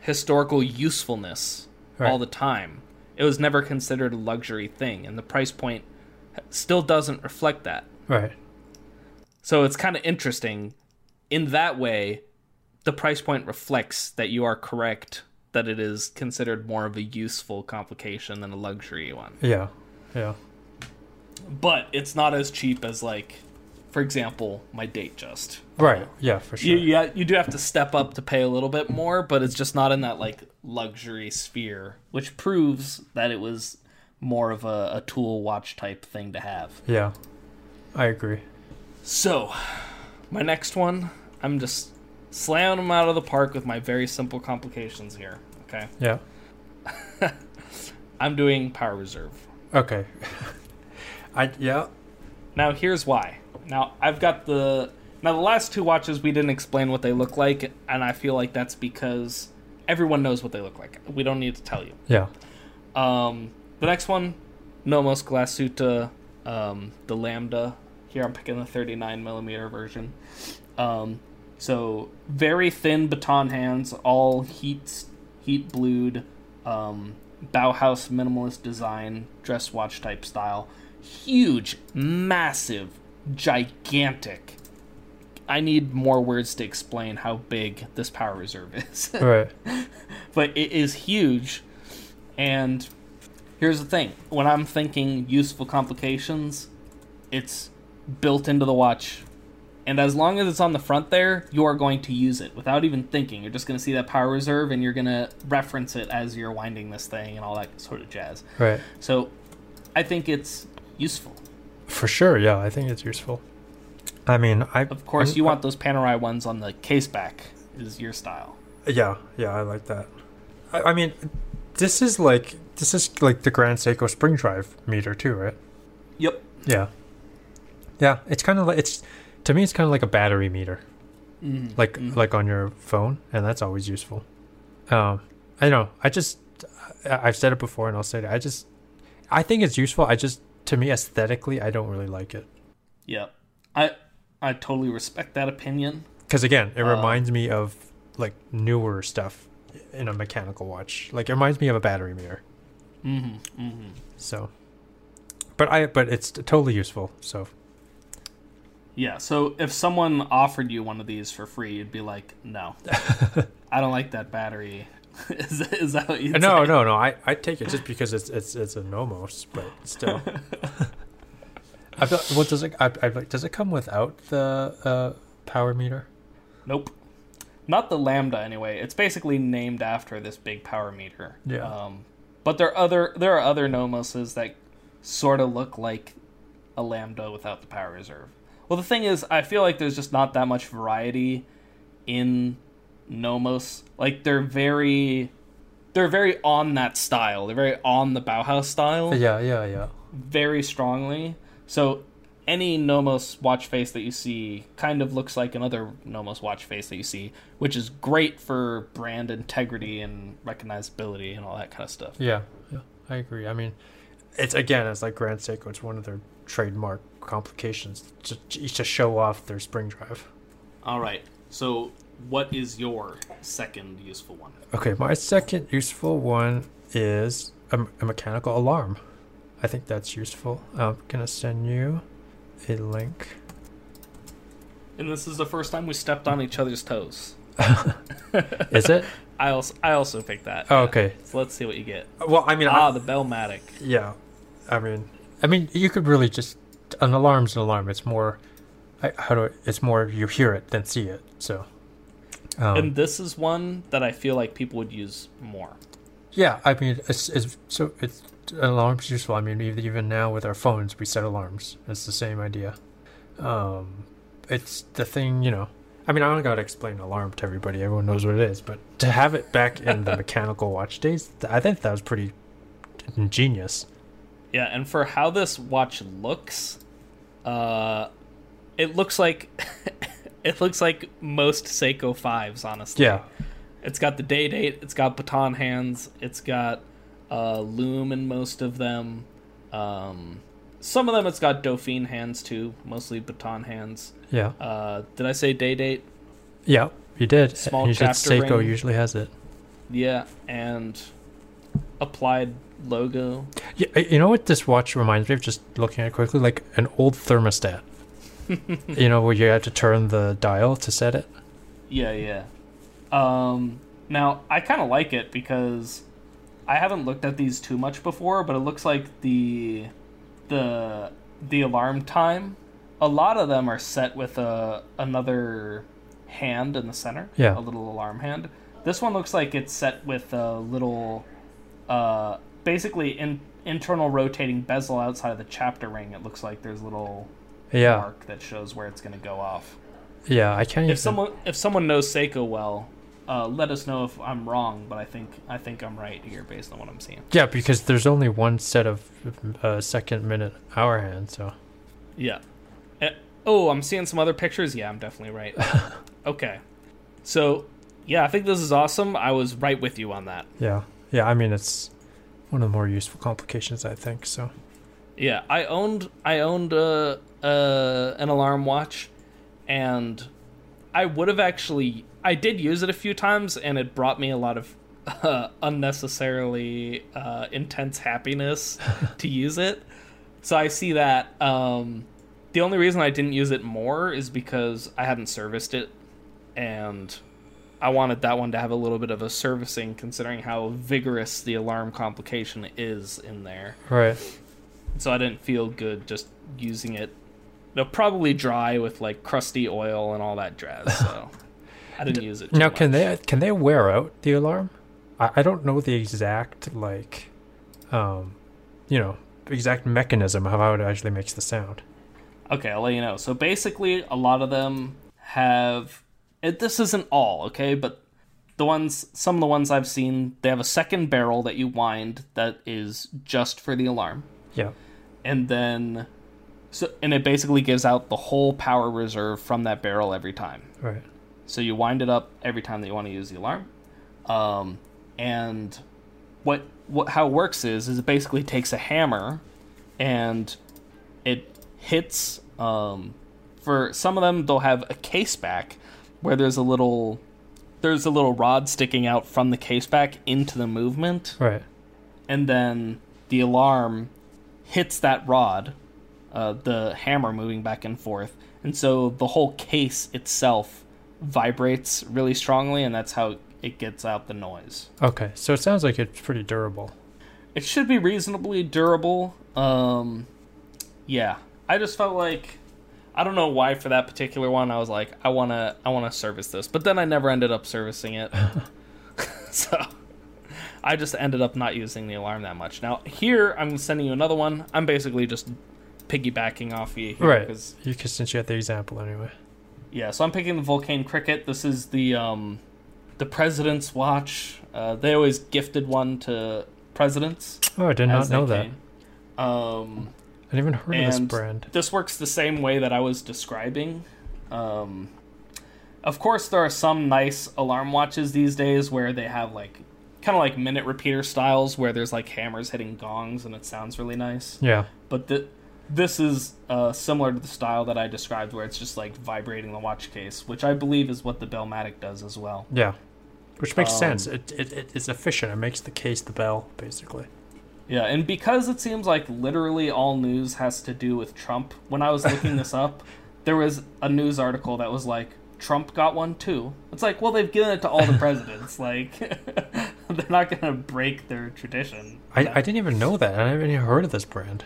Speaker 1: historical usefulness
Speaker 2: Right.
Speaker 1: all the time, it was never considered a luxury thing, and the price point still doesn't reflect that.
Speaker 2: Right.
Speaker 1: So it's kind of interesting. In that way, the price point reflects that you are correct that it is considered more of a useful complication than a luxury one.
Speaker 2: Yeah. Yeah.
Speaker 1: But it's not as cheap as like for example, my Datejust.
Speaker 2: Right. Yeah, for sure.
Speaker 1: You, you you do have to step up to pay a little bit more, but it's just not in that like luxury sphere, which proves that it was more of a, a tool watch type thing to have.
Speaker 2: Yeah. I agree.
Speaker 1: So, my next one, I'm just slamming them out of the park with my very simple complications here. Okay,
Speaker 2: Yeah.
Speaker 1: I'm doing Power Reserve.
Speaker 2: Okay. I yeah.
Speaker 1: Now, here's why. Now, I've got the now the last two watches we didn't explain what they look like, and I feel like that's because everyone knows what they look like. We don't need to tell you.
Speaker 2: Yeah.
Speaker 1: Um, the next one, Nomos Glashütte, um, the Lambda. Here I'm picking the 39 millimeter version. Um, so very thin baton hands, all heat heat blued, um, Bauhaus minimalist design, dress watch type style. Huge, massive, gigantic. I need more words to explain how big this power reserve is
Speaker 2: Right.
Speaker 1: but it is huge. And here's the thing: when I'm thinking useful complications, it's built into the watch, and as long as it's on the front there, you are going to use it without even thinking. You're just going to see that power reserve, and you're going to reference it as you're winding this thing and all that sort of jazz.
Speaker 2: Right.
Speaker 1: So, I think it's useful.
Speaker 2: For sure. Yeah, I think it's useful. I mean, I
Speaker 1: Of course,
Speaker 2: I'm-
Speaker 1: you want those Panerai ones on the case back. Is your style?
Speaker 2: Yeah, yeah, I like that. I, I mean, this is like this is like the Grand Seiko Spring Drive meter too, right?
Speaker 1: Yep.
Speaker 2: Yeah. Yeah, it's kind of like it's to me it's kind of like a battery meter,
Speaker 1: Mhm.
Speaker 2: like
Speaker 1: Mhm.
Speaker 2: like on your phone, and that's always useful. Um, I know. I just I've said it before, and I'll say it. I just I think it's useful. I just to me aesthetically, I don't really like it
Speaker 1: Yep. I I totally respect that opinion.
Speaker 2: because again, it
Speaker 1: Uh,
Speaker 2: reminds me of like newer stuff in a mechanical watch. Like it reminds me of a battery meter
Speaker 1: Mm-hmm. Mm-hmm.
Speaker 2: So, but I but it's totally useful. So
Speaker 1: Yeah. So if someone offered you one of these for free, you'd be like, "No, I don't like that battery." is, is that what you?
Speaker 2: no, no, no. I I take it just because it's it's it's a Nomos, but still. I feel, what does it? I, I, does it come without the uh, power meter?
Speaker 1: Nope. Not the Lambda anyway. It's basically named after this big power meter.
Speaker 2: Yeah.
Speaker 1: Um, but there are other there are other Nomoses that sort of look like a Lambda without the power reserve. Well, the thing is, I feel like there's just not that much variety in Nomos. Like they're very they're very on that style. They're very on the Bauhaus style
Speaker 2: Yeah, yeah, yeah.
Speaker 1: very strongly. So any Nomos watch face that you see kind of looks like another Nomos watch face that you see, which is great for brand integrity and recognizability and all that kind of stuff.
Speaker 2: Yeah, yeah. I agree. I mean, it's again, it's like Grand Seiko. It's one of their trademark complications to to show off their spring drive.
Speaker 1: All right. So what is your second useful one?
Speaker 2: Okay, my second useful one is a, a mechanical alarm. I think that's useful. I'm gonna send you a link.
Speaker 1: And this is the first time we stepped on each other's toes.
Speaker 2: Is it?
Speaker 1: I also I also picked that.
Speaker 2: Oh, okay.
Speaker 1: So let's see what you get.
Speaker 2: Well, I mean,
Speaker 1: Ah,
Speaker 2: I,
Speaker 1: the Bellmatic.
Speaker 2: yeah. I mean, I mean, you could really just an alarm's an alarm. It's more, I, how do I, it's more you hear it than see it. So, um,
Speaker 1: and this is one that I feel like people would use more.
Speaker 2: yeah. I mean, it's, it's so it's an alarm's useful. I mean, even even now with our phones, we set alarms. It's the same idea. Um, it's the thing, you know. I mean, I don't gotta explain alarm to everybody. Everyone knows what it is. But to have it back in the mechanical watch days, I think that was pretty ingenious.
Speaker 1: Yeah, and for how this watch looks, uh, it looks like it looks like most Seiko fives, honestly.
Speaker 2: Yeah,
Speaker 1: It's got the day date. It's got baton hands. It's got uh, loom in most of them. Um, some of them it's got Dauphine hands too, mostly baton hands.
Speaker 2: Yeah.
Speaker 1: Uh, did I say day date?
Speaker 2: Yeah, you did.
Speaker 1: Small
Speaker 2: you said Seiko
Speaker 1: ring.
Speaker 2: usually has it.
Speaker 1: Yeah, and applied logo.
Speaker 2: Yeah, uh, you know what this watch reminds me of? Just looking at it quickly, like an old thermostat. you know, where you had to turn the dial to set it.
Speaker 1: Yeah, yeah. Um, now I kind of like it because I haven't looked at these too much before, but it looks like the the the alarm time. A lot of them are set with a another hand in the center.
Speaker 2: Yeah.
Speaker 1: a little alarm hand. This one looks like it's set with a little, uh, basically in, internal rotating bezel outside of the chapter ring. It looks like there's a little
Speaker 2: Yeah,
Speaker 1: mark that shows where it's going to go off.
Speaker 2: yeah. I can't even.
Speaker 1: If someone if someone knows Seiko well, uh, let us know if I'm wrong. But I think I think I'm right here based on what I'm seeing.
Speaker 2: Yeah, because there's only one set of uh, second, minute, hour hand. So
Speaker 1: Yeah. Eh, oh, I'm seeing some other pictures. Yeah, I'm definitely right. okay. So, yeah, I think this is awesome. I was right with you on that.
Speaker 2: yeah, yeah. I mean, it's one of the more useful complications, I think. So
Speaker 1: Yeah, I owned I owned uh, uh, an alarm watch, and I would have actually I did use it a few times, and it brought me a lot of uh, unnecessarily uh, intense happiness to use it. So I see that. Um, the only reason I didn't use it more is because I hadn't serviced it, and I wanted that one to have a little bit of a servicing, considering how vigorous the alarm complication is in there
Speaker 2: right.
Speaker 1: so I didn't feel good just using it. They'll probably dry with like crusty oil and all that jazz. So I didn't use it.
Speaker 2: Now, can they can they wear out the alarm? I, I don't know the exact like, um, you know, exact mechanism of how it actually makes the sound.
Speaker 1: Okay, I'll let you know. So basically, a lot of them have. It, this isn't all okay, but the ones, some of the ones I've seen, they have a second barrel that you wind that is just for the alarm,
Speaker 2: Yeah.
Speaker 1: and then, so and it basically gives out the whole power reserve from that barrel every time.
Speaker 2: Right.
Speaker 1: So you wind it up every time that you want to use the alarm. Um, and what what how it works is is it basically takes a hammer and it hits um, for some of them they'll have a case back where there's a little there's a little rod sticking out from the case back into the movement
Speaker 2: Right.
Speaker 1: and then the alarm hits that rod, uh, the hammer moving back and forth, and so the whole case itself vibrates really strongly, and that's how it gets out the noise.
Speaker 2: Okay. So it sounds like it's pretty durable.
Speaker 1: It should be reasonably durable. Um, yeah, I just felt like I don't know why for that particular one I was like I wanna I wanna service this, but then I never ended up servicing it. so I just ended up not using the alarm that much. Now here I'm sending you another one. I'm basically just piggybacking off you here
Speaker 2: Right.
Speaker 1: 'cause-
Speaker 2: You since you had the example anyway.
Speaker 1: yeah, so I'm picking the Vulcain Cricket. This is the um, the president's watch. Uh, they always gifted one to presidents.
Speaker 2: Oh, I did not know that.
Speaker 1: Um,
Speaker 2: I didn't even heard of this
Speaker 1: and
Speaker 2: brand.
Speaker 1: this works the same way that I was describing. Um, of course, there are some nice alarm watches these days where they have like kind of like minute repeater styles where there's like hammers hitting gongs and it sounds really nice.
Speaker 2: Yeah.
Speaker 1: But the, this is uh, similar to the style that I described where it's just like vibrating the watch case, which I believe is what the Bellmatic does as well.
Speaker 2: Yeah. Which makes
Speaker 1: Um,
Speaker 2: sense. It, it, it it's efficient. It makes the case the bell, basically.
Speaker 1: Yeah, and because it seems like literally all news has to do with Trump, when I was looking this up, there was a news article that was like, Trump got one too. It's like, well, they've given it to all the presidents. like, they're not going to break their tradition.
Speaker 2: I, I didn't even know that. I haven't even heard of this brand.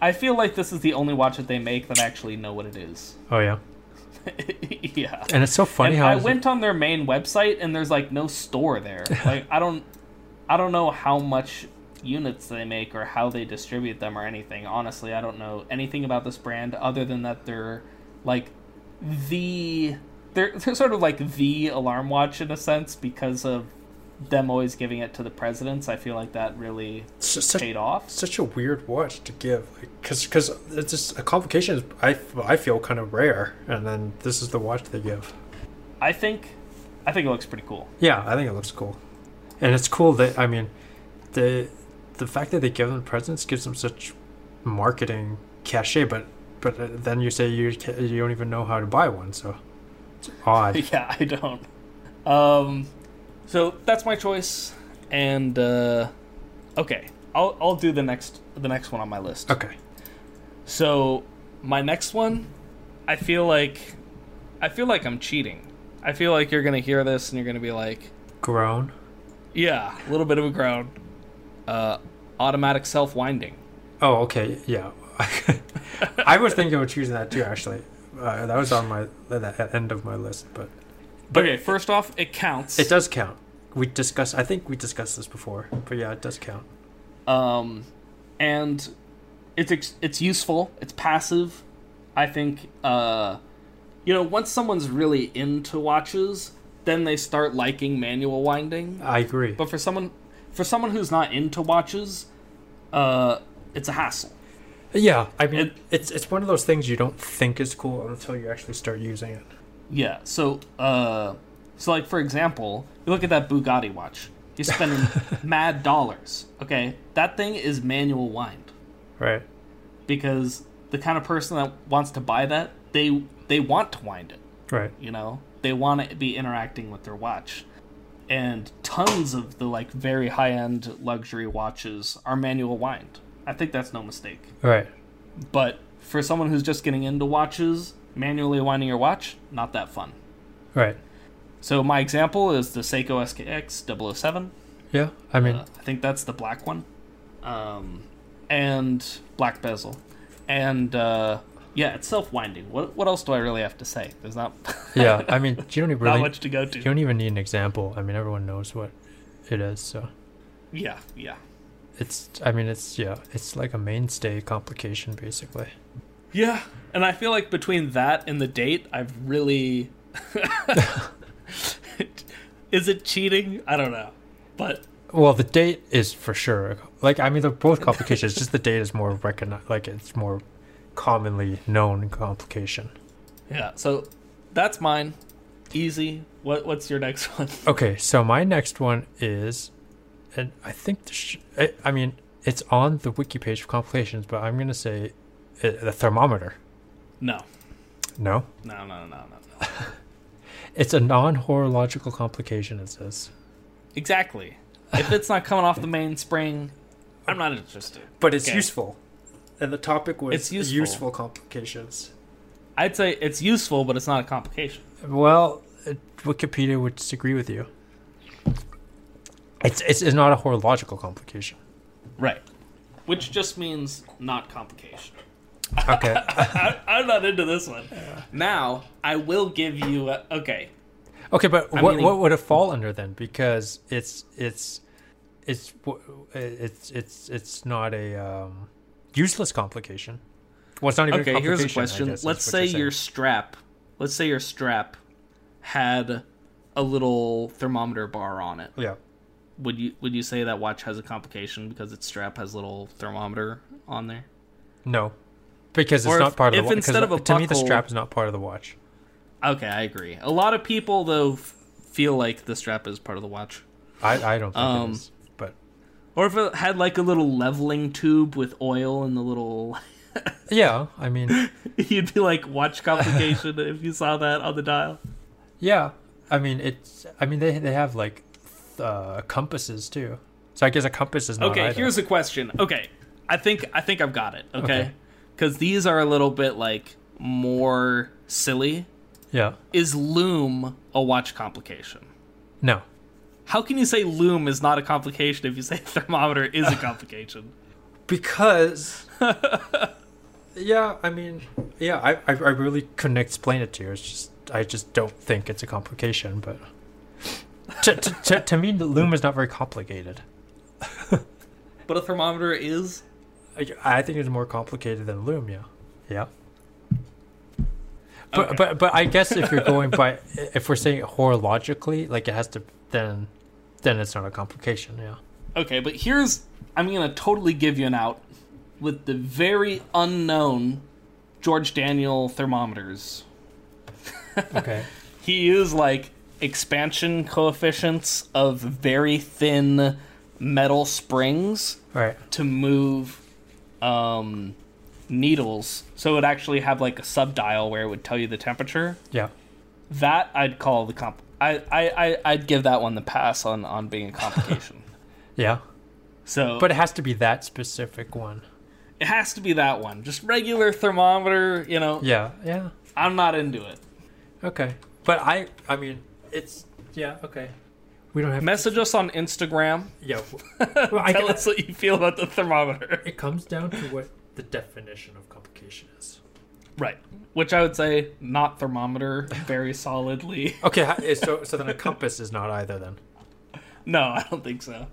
Speaker 1: I feel like this is the only watch that they make that I actually know what it is.
Speaker 2: Oh yeah.
Speaker 1: yeah.
Speaker 2: And it's so funny
Speaker 1: and
Speaker 2: how
Speaker 1: I went on their main website and there's like no store there. Like I don't I don't know how much units they make or how they distribute them or anything. Honestly, I don't know anything about this brand other than that they're like the they're, they're sort of like the alarm watch in a sense because of them always giving it to the presidents. I feel like that really
Speaker 2: such,
Speaker 1: paid off.
Speaker 2: such a weird watch to give, because because it's just a complication is I I feel kind of rare, and then this is the watch they give.
Speaker 1: I think I think it looks pretty cool.
Speaker 2: Yeah, I think it looks cool, and it's cool that I mean, the the fact that they give them presents gives them such marketing cachet. But but uh, then you say you you don't even know how to buy one, so it's odd.
Speaker 1: yeah, I don't. Um, so that's my choice, and uh, okay, I'll I'll do the next the next one on my list.
Speaker 2: okay.
Speaker 1: So my next one, I feel like, I feel like I'm cheating. I feel like you're gonna hear this and you're gonna be like,
Speaker 2: Groan.
Speaker 1: Yeah, a little bit of a groan. Uh, automatic self winding.
Speaker 2: Oh, okay. Yeah. I was thinking of choosing that too. Actually, uh, that was on my the end of my list, but
Speaker 1: Okay, first off, it counts.
Speaker 2: it does count. We discussed. I think we discussed this before, but yeah, it does count.
Speaker 1: um, and it's it's useful. It's passive. I think uh, you know once someone's really into watches, then they start liking manual winding.
Speaker 2: I agree.
Speaker 1: But for someone for someone who's not into watches, uh, it's a hassle.
Speaker 2: Yeah, I mean,
Speaker 1: It-
Speaker 2: it's it's one of those things you don't think is cool until you actually start using it.
Speaker 1: Yeah. So, uh, so like for example, you look at that Bugatti watch. You're spending mad dollars. Okay, that thing is manual wind
Speaker 2: Right.
Speaker 1: because the kind of person that wants to buy that they they want to wind it.
Speaker 2: Right.
Speaker 1: You know, they want to be interacting with their watch. And tons of the like very high end luxury watches are manual wind. I think that's no mistake.
Speaker 2: Right.
Speaker 1: But for someone who's just getting into watches, manually winding your watch, not that fun.
Speaker 2: Right.
Speaker 1: So my example is the Seiko SKX 007.
Speaker 2: Yeah. I mean,
Speaker 1: Uh, I think that's the black one. Um, and black bezel. And uh, yeah, it's self-winding. What what else do I really have to say? There's not
Speaker 2: yeah. I mean, you don't even really,
Speaker 1: not
Speaker 2: really.
Speaker 1: much to go to.
Speaker 2: You don't even need an example. I mean, everyone knows what it is. So
Speaker 1: Yeah, yeah.
Speaker 2: it's. I mean, it's yeah. It's like a mainstay complication, basically.
Speaker 1: Yeah, and I feel like between that and the date, I've really. is it cheating? I don't know, but
Speaker 2: Well, the date is for sure. Like, I mean, they're both complications. just the date is more recognized. Like, it's more commonly known complication.
Speaker 1: yeah. So that's mine. Easy. What What's your next one?
Speaker 2: Okay, so my next one is, and I think the sh- I, I mean it's on the wiki page for complications, but I'm gonna say uh, the thermometer.
Speaker 1: No,
Speaker 2: No,
Speaker 1: no, no, no, no, no.
Speaker 2: it's a non-horological complication. It says,
Speaker 1: Exactly. If it's not coming off the main spring, I'm not interested.
Speaker 2: but it's
Speaker 1: Okay.
Speaker 2: useful. And the topic was
Speaker 1: It's useful.
Speaker 2: complications.
Speaker 1: I'd say it's useful, but it's not a complication.
Speaker 2: Well, uh, Wikipedia would disagree with you. It's, it's it's not a horological complication.
Speaker 1: Right. Which just means not complication.
Speaker 2: Okay.
Speaker 1: I, I'm not into this one. Now, I will give you. A, okay.
Speaker 2: Okay, but what
Speaker 1: getting-
Speaker 2: what would it fall under then? Because it's it's it's w- it's it's it's not a um, useless complication. Well, it's not even.
Speaker 1: Okay, here's a question.
Speaker 2: guess,
Speaker 1: Let's say your strap, let's say your strap had a little thermometer bar on it.
Speaker 2: yeah.
Speaker 1: Would you would you say that watch has a complication because its strap has a little thermometer on there?
Speaker 2: No, because it's not part of
Speaker 1: if
Speaker 2: the watch.
Speaker 1: instead of a
Speaker 2: to me, the strap is not part of the watch.
Speaker 1: Okay, I agree. A lot of people though f- feel like the strap is part of the watch.
Speaker 2: I I don't think
Speaker 1: Um,
Speaker 2: it is.
Speaker 1: Or if it had like a little leveling tube with oil and the little
Speaker 2: yeah, I mean,
Speaker 1: you'd be like watch complication if you saw that on the dial.
Speaker 2: yeah, I mean it's. I mean they they have like uh, compasses too. So I guess a compass is not.
Speaker 1: Okay,
Speaker 2: either.
Speaker 1: here's a question. Okay, I think I think I've got it. Okay,
Speaker 2: Okay.
Speaker 1: because these are a little bit like more silly.
Speaker 2: yeah.
Speaker 1: Is loom a watch complication?
Speaker 2: No.
Speaker 1: How can you say loom is not a complication if you say thermometer is a complication?
Speaker 2: because yeah i mean yeah I, I i really couldn't explain it to you it's just i just don't think it's a complication but to, to, to, to me the loom is not very complicated
Speaker 1: But a thermometer is.
Speaker 2: I, I think it's more complicated than loom yeah yeah but
Speaker 1: Okay.
Speaker 2: but but i guess if you're going by if we're saying horologically like it has to then then it's not a complication yeah
Speaker 1: Okay, but here's I'm gonna totally give you an out with the very unknown George Daniel thermometers.
Speaker 2: okay
Speaker 1: He used like expansion coefficients of very thin metal springs
Speaker 2: Right.
Speaker 1: to move um, needles. So it would actually have like a subdial where it would tell you the temperature.
Speaker 2: Yeah.
Speaker 1: That I'd call the comp. I, I, I I'd give that one the pass on on being a complication.
Speaker 2: Yeah.
Speaker 1: so,
Speaker 2: But it has to be that specific one.
Speaker 1: it has to be that one. Just regular thermometer. You know,
Speaker 2: Yeah. Yeah.
Speaker 1: I'm not into it.
Speaker 2: Okay. But I I mean it's yeah, okay. We don't have
Speaker 1: Message us on Instagram.
Speaker 2: Yeah. Well, I,
Speaker 1: Tell us what you feel about the thermometer.
Speaker 2: it comes down to what the definition of complication is.
Speaker 1: Right. Which I would say not thermometer very solidly.
Speaker 2: Okay, eh, so so then a compass is not either then.
Speaker 1: No, I don't think so.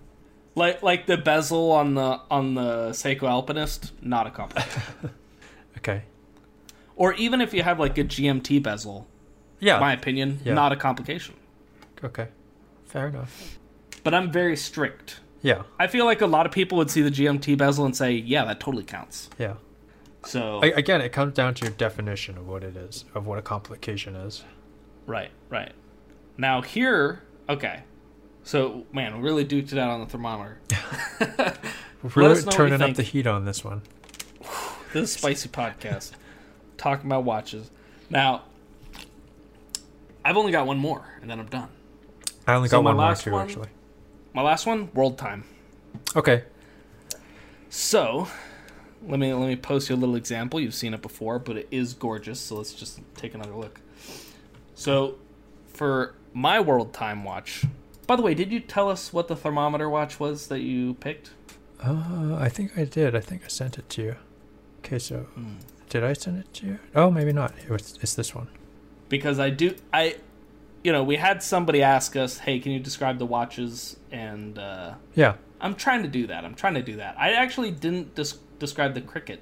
Speaker 1: Like like the bezel on the on the Seiko Alpinist, not a compass.
Speaker 2: Okay.
Speaker 1: or even if you have like a GMT bezel,
Speaker 2: Yeah.
Speaker 1: my opinion,
Speaker 2: Yeah.
Speaker 1: not a complication.
Speaker 2: okay. Fair enough.
Speaker 1: But I'm very strict.
Speaker 2: Yeah.
Speaker 1: I feel like a lot of people would see the GMT bezel and say, "Yeah, that totally counts."
Speaker 2: Yeah.
Speaker 1: So
Speaker 2: I, again, it comes down to your definition of what it is, of what a complication is.
Speaker 1: right, right. Now here, okay. So man, we really duked it out on the thermometer.
Speaker 2: We're really
Speaker 1: us know what you
Speaker 2: turning up the heat on this one.
Speaker 1: This is spicy podcast, talking about watches. Now, I've only got one more, and then I'm done.
Speaker 2: I only
Speaker 1: So
Speaker 2: got one more too,
Speaker 1: one-
Speaker 2: actually.
Speaker 1: My last one, world time.
Speaker 2: Okay.
Speaker 1: So, let me let me post you a little example. You've seen it before, but it is gorgeous. So let's just take another look. So, for my world time watch. By the way, did you tell us what the thermometer watch was that you picked?
Speaker 2: Uh, I think I did. I think I sent it to you. Okay, so did I send it to you? Oh, maybe not. It was, it's this one.
Speaker 1: Because I do I you know, we had somebody ask us, "Hey, can you describe the watches?" and uh
Speaker 2: Yeah.
Speaker 1: I'm trying to do that. I'm trying to do that. I actually didn't des- describe the cricket.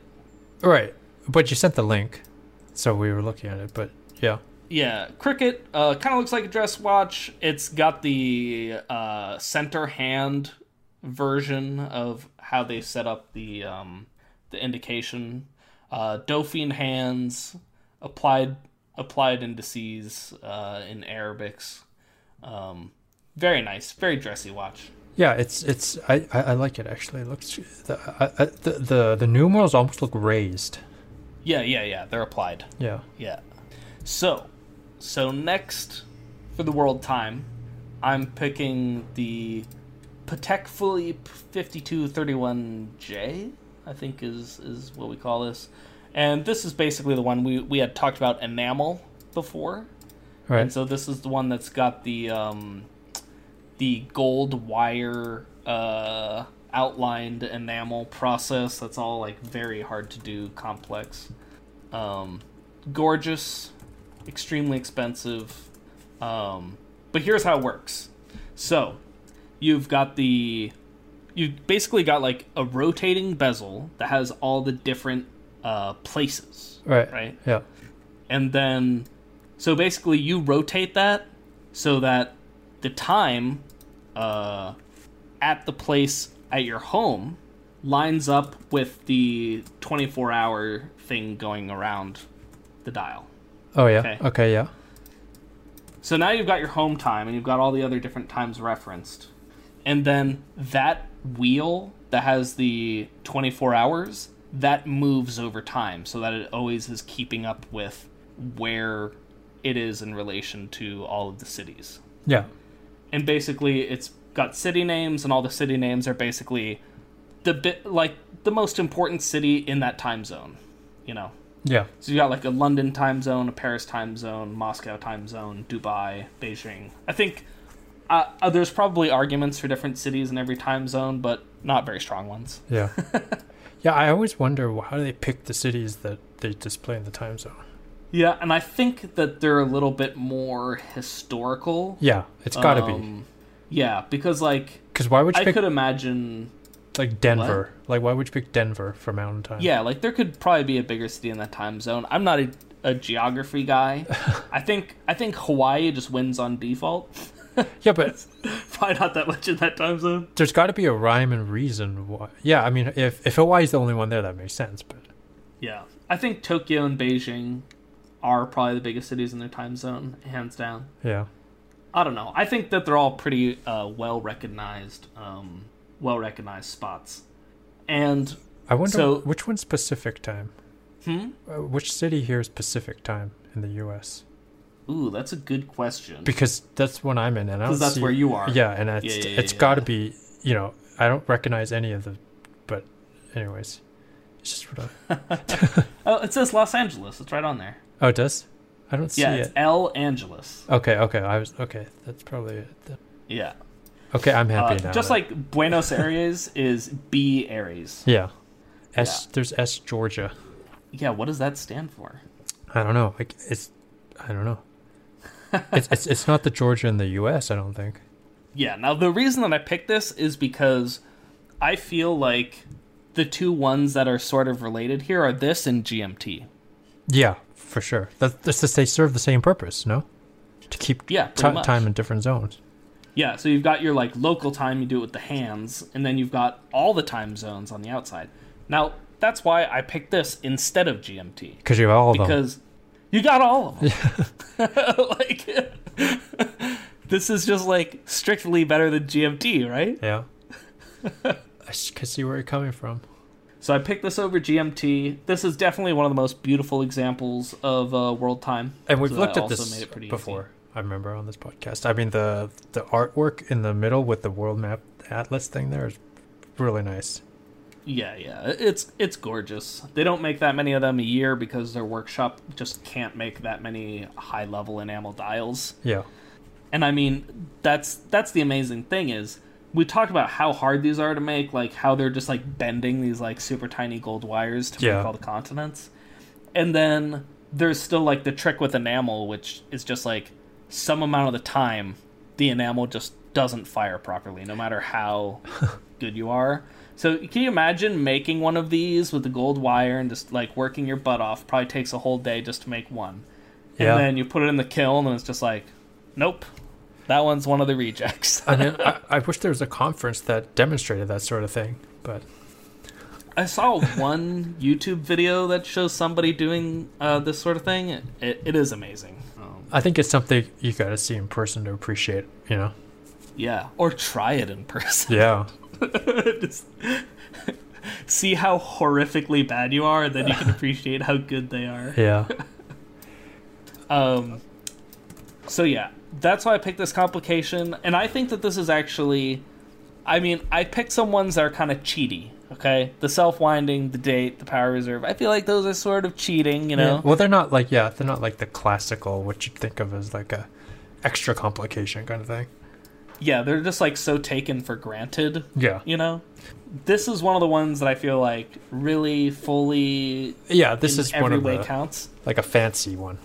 Speaker 2: Right. But you sent the link, so we were looking at it. But yeah.
Speaker 1: Yeah, Cricket uh, kind of looks like a dress watch. It's got the uh, center hand version of how they set up the um, the indication. Uh, Dauphine hands, applied applied indices uh, in Arabics. Um, very nice, very dressy watch.
Speaker 2: Yeah, it's it's I, I, I like it actually. It looks the, I, the the the numerals almost look raised.
Speaker 1: Yeah, yeah, yeah. They're applied.
Speaker 2: Yeah.
Speaker 1: Yeah. So, so next for the world time, I'm picking the Patek Philippe 5231J, I think is is what we call this. And this is basically the one we we had talked about enamel before.
Speaker 2: Right.
Speaker 1: And so this is the one that's got the um the gold wire uh outlined enamel process that's all like very hard to do complex um gorgeous extremely expensive um but here's how it works so you've got the—you've basically got like a rotating bezel that has all the different uh places
Speaker 2: right.
Speaker 1: right
Speaker 2: Yeah.
Speaker 1: and then so basically you rotate that so that the time uh, at the place at your home lines up with the 24 hour thing going around the dial
Speaker 2: Oh yeah.
Speaker 1: Okay.
Speaker 2: Okay. yeah.
Speaker 1: so now you've got your home time and you've got all the other different times referenced and then that wheel that has the 24 hours that moves over time so that it always is keeping up with where it is in relation to all of the cities
Speaker 2: Yeah.
Speaker 1: And basically it's got city names and all the city names are basically the bit like the most important city in that time zone you know
Speaker 2: Yeah.
Speaker 1: so you got like a London time zone, a Paris time zone, Moscow time zone, Dubai, Beijing. I think uh, uh, there's probably arguments for different cities in every time zone, but not very strong ones.
Speaker 2: Yeah. yeah. I always wonder how do they pick the cities that they display in the time zone.
Speaker 1: Yeah, and I think that they're a little bit more historical.
Speaker 2: Yeah. It's got to be
Speaker 1: Um, Yeah, because like
Speaker 2: because why would you
Speaker 1: I
Speaker 2: pick
Speaker 1: could imagine.
Speaker 2: like Denver? Like why would you pick Denver for Mountain Time?
Speaker 1: Yeah, like there could probably be a bigger city in that time zone. I'm not a, a geography guy. I think I think Hawaii just wins on default.
Speaker 2: Yeah, but
Speaker 1: probably not that much in that time zone.
Speaker 2: there's got to be a rhyme and reason why. Yeah, I mean, if if Hawaii's the only one there, that makes sense. But
Speaker 1: Yeah. I think Tokyo and Beijing are probably the biggest cities in their time zone, hands down.
Speaker 2: yeah,
Speaker 1: I don't know. I think that they're all pretty uh, well recognized, um, well recognized spots. And
Speaker 2: I wonder
Speaker 1: So-
Speaker 2: which one's Pacific time.
Speaker 1: hmm,
Speaker 2: Uh, which city here is Pacific time in the U.S.
Speaker 1: ooh, that's a good question.
Speaker 2: Because that's when I'm in, and I don't
Speaker 1: that's
Speaker 2: see-
Speaker 1: where you are.
Speaker 2: Yeah, and it's
Speaker 1: Yeah, yeah,
Speaker 2: it's
Speaker 1: yeah,
Speaker 2: got to be. You know, I don't recognize any of the, but anyways, it's just what I,
Speaker 1: Oh, it says Los Angeles. It's right on there.
Speaker 2: Oh, it does. I don't see it.
Speaker 1: Yeah,
Speaker 2: it.
Speaker 1: it's El Angeles.
Speaker 2: Okay, okay. I was okay. That's probably it. then.
Speaker 1: Yeah.
Speaker 2: Okay, I'm happy
Speaker 1: Uh,
Speaker 2: now.
Speaker 1: just
Speaker 2: then.
Speaker 1: like Buenos Aires is B Aries.
Speaker 2: yeah, S. There's S Georgia.
Speaker 1: Yeah, what does that stand for?
Speaker 2: I don't know. Like it's, I don't know. it's it's it's not the Georgia in the U.S. I don't think.
Speaker 1: Yeah, now the reason that I picked this is because I feel like the two ones that are sort of related here are this and GMT.
Speaker 2: Yeah, for sure. That, that's just they serve the same purpose, no? To keep
Speaker 1: Yeah, much.
Speaker 2: time in different zones.
Speaker 1: Yeah, so you've got your like local time, you do it with the hands, and then you've got all the time zones on the outside. Now, that's why I picked this instead of GMT.
Speaker 2: Because you have all of them.
Speaker 1: because you got all of them. like this is just like strictly better than GMT, right?
Speaker 2: Yeah. I can see where you're coming from.
Speaker 1: So I picked this over GMT. This is definitely one of the most beautiful examples of uh, world time.
Speaker 2: And we've
Speaker 1: So
Speaker 2: looked at this
Speaker 1: pretty easy.
Speaker 2: before. I remember on this podcast. I mean, the the artwork in the middle with the world map atlas thing there is really nice.
Speaker 1: Yeah, yeah, it's it's gorgeous. They don't make that many of them a year because their workshop just can't make that many high level enamel dials.
Speaker 2: Yeah.
Speaker 1: And I mean, that's that's the amazing thing is we talked about how hard these are to make, like how they're just like bending these like super tiny gold wires to
Speaker 2: Yeah.
Speaker 1: make all the continents. And then there's still like the trick with enamel, which is just like some amount of the time the enamel just doesn't fire properly, no matter how good you are. So can you imagine making one of these with the gold wire and just like working your butt off? Probably takes a whole day just to make one. And
Speaker 2: Yeah.
Speaker 1: then you put it in the kiln and it's just like, nope, that one's one of the rejects.
Speaker 2: I mean, I, I wish there was a conference that demonstrated that sort of thing, but
Speaker 1: I saw one YouTube video that shows somebody doing uh, this sort of thing. It, it is amazing. Um,
Speaker 2: I think it's something you got to see in person to appreciate. You know?
Speaker 1: yeah, or try it in person.
Speaker 2: Yeah.
Speaker 1: Just see how horrifically bad you are, and then you can appreciate how good they are.
Speaker 2: Yeah.
Speaker 1: Um, so yeah, that's why I picked this complication, and I think that this is actually, I mean, I picked some ones that are kind of cheaty. Okay, the self winding, the date, the power reserve. I feel like those are sort of cheating. You know.
Speaker 2: Yeah. Well, they're not like yeah, they're not like the classical what you'd think of as like a extra complication kind of thing.
Speaker 1: Yeah, they're just like so taken for granted.
Speaker 2: Yeah.
Speaker 1: You know, this is one of the ones that I feel like really fully
Speaker 2: Yeah. This is
Speaker 1: every
Speaker 2: one of the
Speaker 1: way
Speaker 2: the
Speaker 1: counts,
Speaker 2: like a fancy one.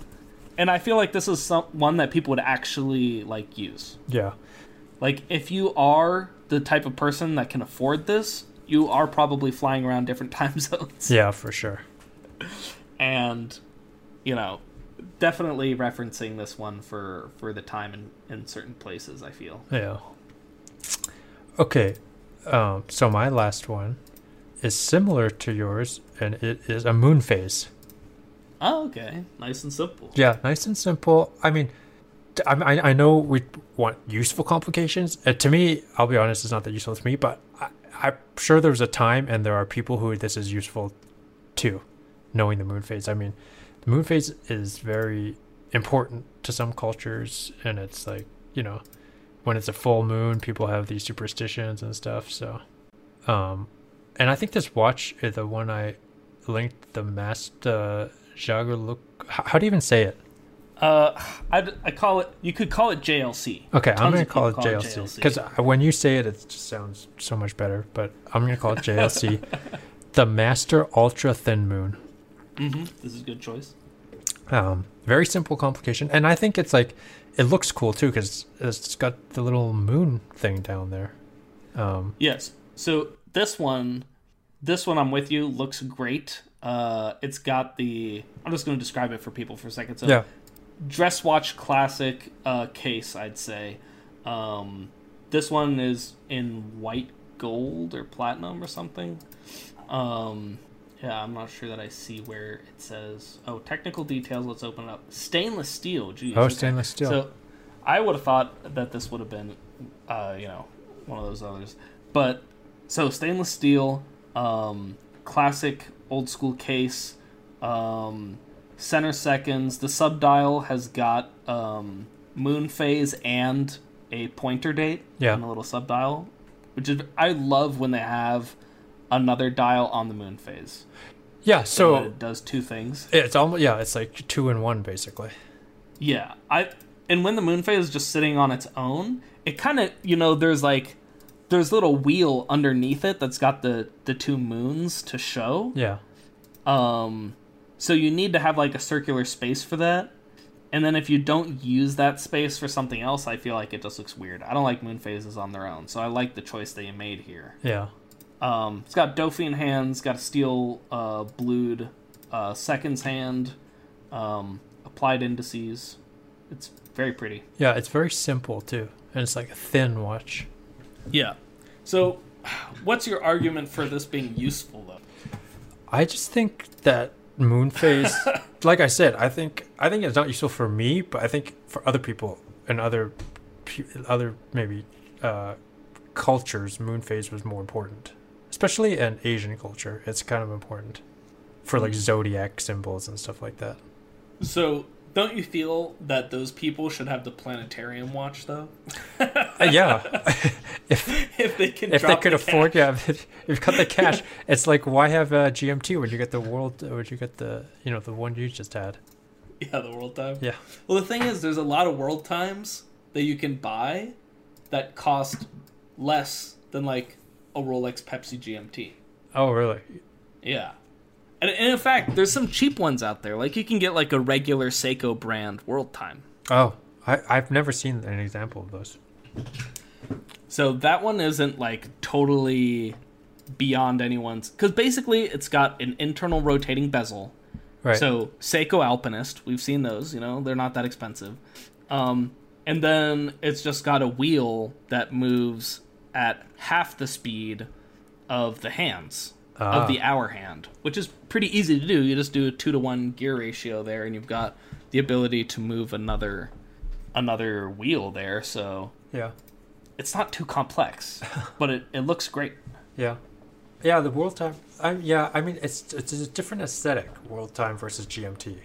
Speaker 1: And I feel like this is some one that people would actually like use.
Speaker 2: Yeah.
Speaker 1: Like if you are the type of person that can afford this, you are probably flying around different time zones.
Speaker 2: Yeah, for sure.
Speaker 1: And you know, definitely referencing this one for for the time in in certain places, I feel.
Speaker 2: Yeah. Okay. Um, so my last one is similar to yours, and it is a moon phase.
Speaker 1: Oh, okay. Nice and simple.
Speaker 2: Yeah, nice and simple. I mean, I, I know we want useful complications. Uh, to me, I'll be honest, it's not that useful to me, but I, I'm sure there was a time, and there are people who this is useful to, knowing the moon phase. I mean, the moon phase is very important to some cultures, and it's like, you know, when it's a full moon, people have these superstitions and stuff. So, um, and I think this watch is the one I linked the Master Jagaluk. How, how do you even say it?
Speaker 1: Uh, I I call it. You could call it JLC.
Speaker 2: Okay, I'm gonna
Speaker 1: of
Speaker 2: call it JLC because when you say it, it just sounds so much better. But I'm gonna call it JLC, the Master Ultra Thin Moon.
Speaker 1: Mm-hmm. This is a good choice.
Speaker 2: Um, very simple complication, and I think it's like it looks cool too because it's got the little moon thing down there. Um,
Speaker 1: Yes. So this one, this one, I'm with you. Looks great. Uh, it's got the. I'm just going to describe it for people for a second. So
Speaker 2: yeah,
Speaker 1: dress watch classic uh, case, I'd say. Um, this one is in white gold or platinum or something. Um, yeah, I'm not sure that I see where it says. Oh, technical details. Let's open it up. Stainless steel. Geez.
Speaker 2: oh,
Speaker 1: okay.
Speaker 2: stainless steel.
Speaker 1: So I would have thought that this would have been, uh, you know, one of those others. But so stainless steel, um, classic old school case, um, center seconds. The sub dial has got um, moon phase and a pointer date
Speaker 2: Yeah.
Speaker 1: in a little sub dial, which is I love when they have another dial on the moon phase.
Speaker 2: Yeah,
Speaker 1: So
Speaker 2: so
Speaker 1: it does two things.
Speaker 2: it's almost yeah, it's like two in one basically.
Speaker 1: Yeah, I and when the moon phase is just sitting on its own, it kind of you know there's like there's a little wheel underneath it that's got the the two moons to show.
Speaker 2: Yeah.
Speaker 1: Um, so you need to have like a circular space for that. And then if you don't use that space for something else, I feel like it just looks weird. I don't like moon phases on their own, so I like the choice that you made here.
Speaker 2: Yeah.
Speaker 1: Um, it's got Dauphine hands, got a steel uh, blued uh, seconds hand, um, applied indices. It's very pretty.
Speaker 2: Yeah, it's very simple too. And it's like a thin watch.
Speaker 1: Yeah. So, what's your argument for this being useful, though?
Speaker 2: I just think that moon phase like I said, I think I think it's not useful for me, but I think for other people and other other maybe uh, cultures, moon phase was more important. Especially in Asian culture, it's kind of important for like zodiac symbols and stuff like that.
Speaker 1: So, don't you feel that those people should have the planetarium watch, though?
Speaker 2: Uh, yeah, if
Speaker 1: if they can,
Speaker 2: if they could
Speaker 1: the
Speaker 2: afford,
Speaker 1: cash.
Speaker 2: yeah, you've got the cash, it's like why have uh, GMT when you get the world, when you get the you know the one you just had.
Speaker 1: Yeah, the world time.
Speaker 2: Yeah.
Speaker 1: Well, the thing is, there's a lot of world times that you can buy that cost less than like a Rolex Pepsi GMT.
Speaker 2: Oh really?
Speaker 1: Yeah. And, and in fact, there's some cheap ones out there. Like you can get like a regular Seiko brand world time.
Speaker 2: Oh, I I've never seen an example of those.
Speaker 1: So that one isn't like totally beyond anyone's because basically it's got an internal rotating bezel.
Speaker 2: Right.
Speaker 1: So Seiko Alpinist, we've seen those. You know, they're not that expensive. Um, and then it's just got a wheel that moves at half the speed of the hands
Speaker 2: Ah.
Speaker 1: of the hour hand, which is pretty easy to do. You just do a two to one gear ratio there, and you've got the ability to move another another wheel there. So
Speaker 2: yeah.
Speaker 1: it's not too complex, but it, it looks great.
Speaker 2: Yeah, yeah. The world time. I, yeah, I mean it's it's a different aesthetic. World time versus GMT.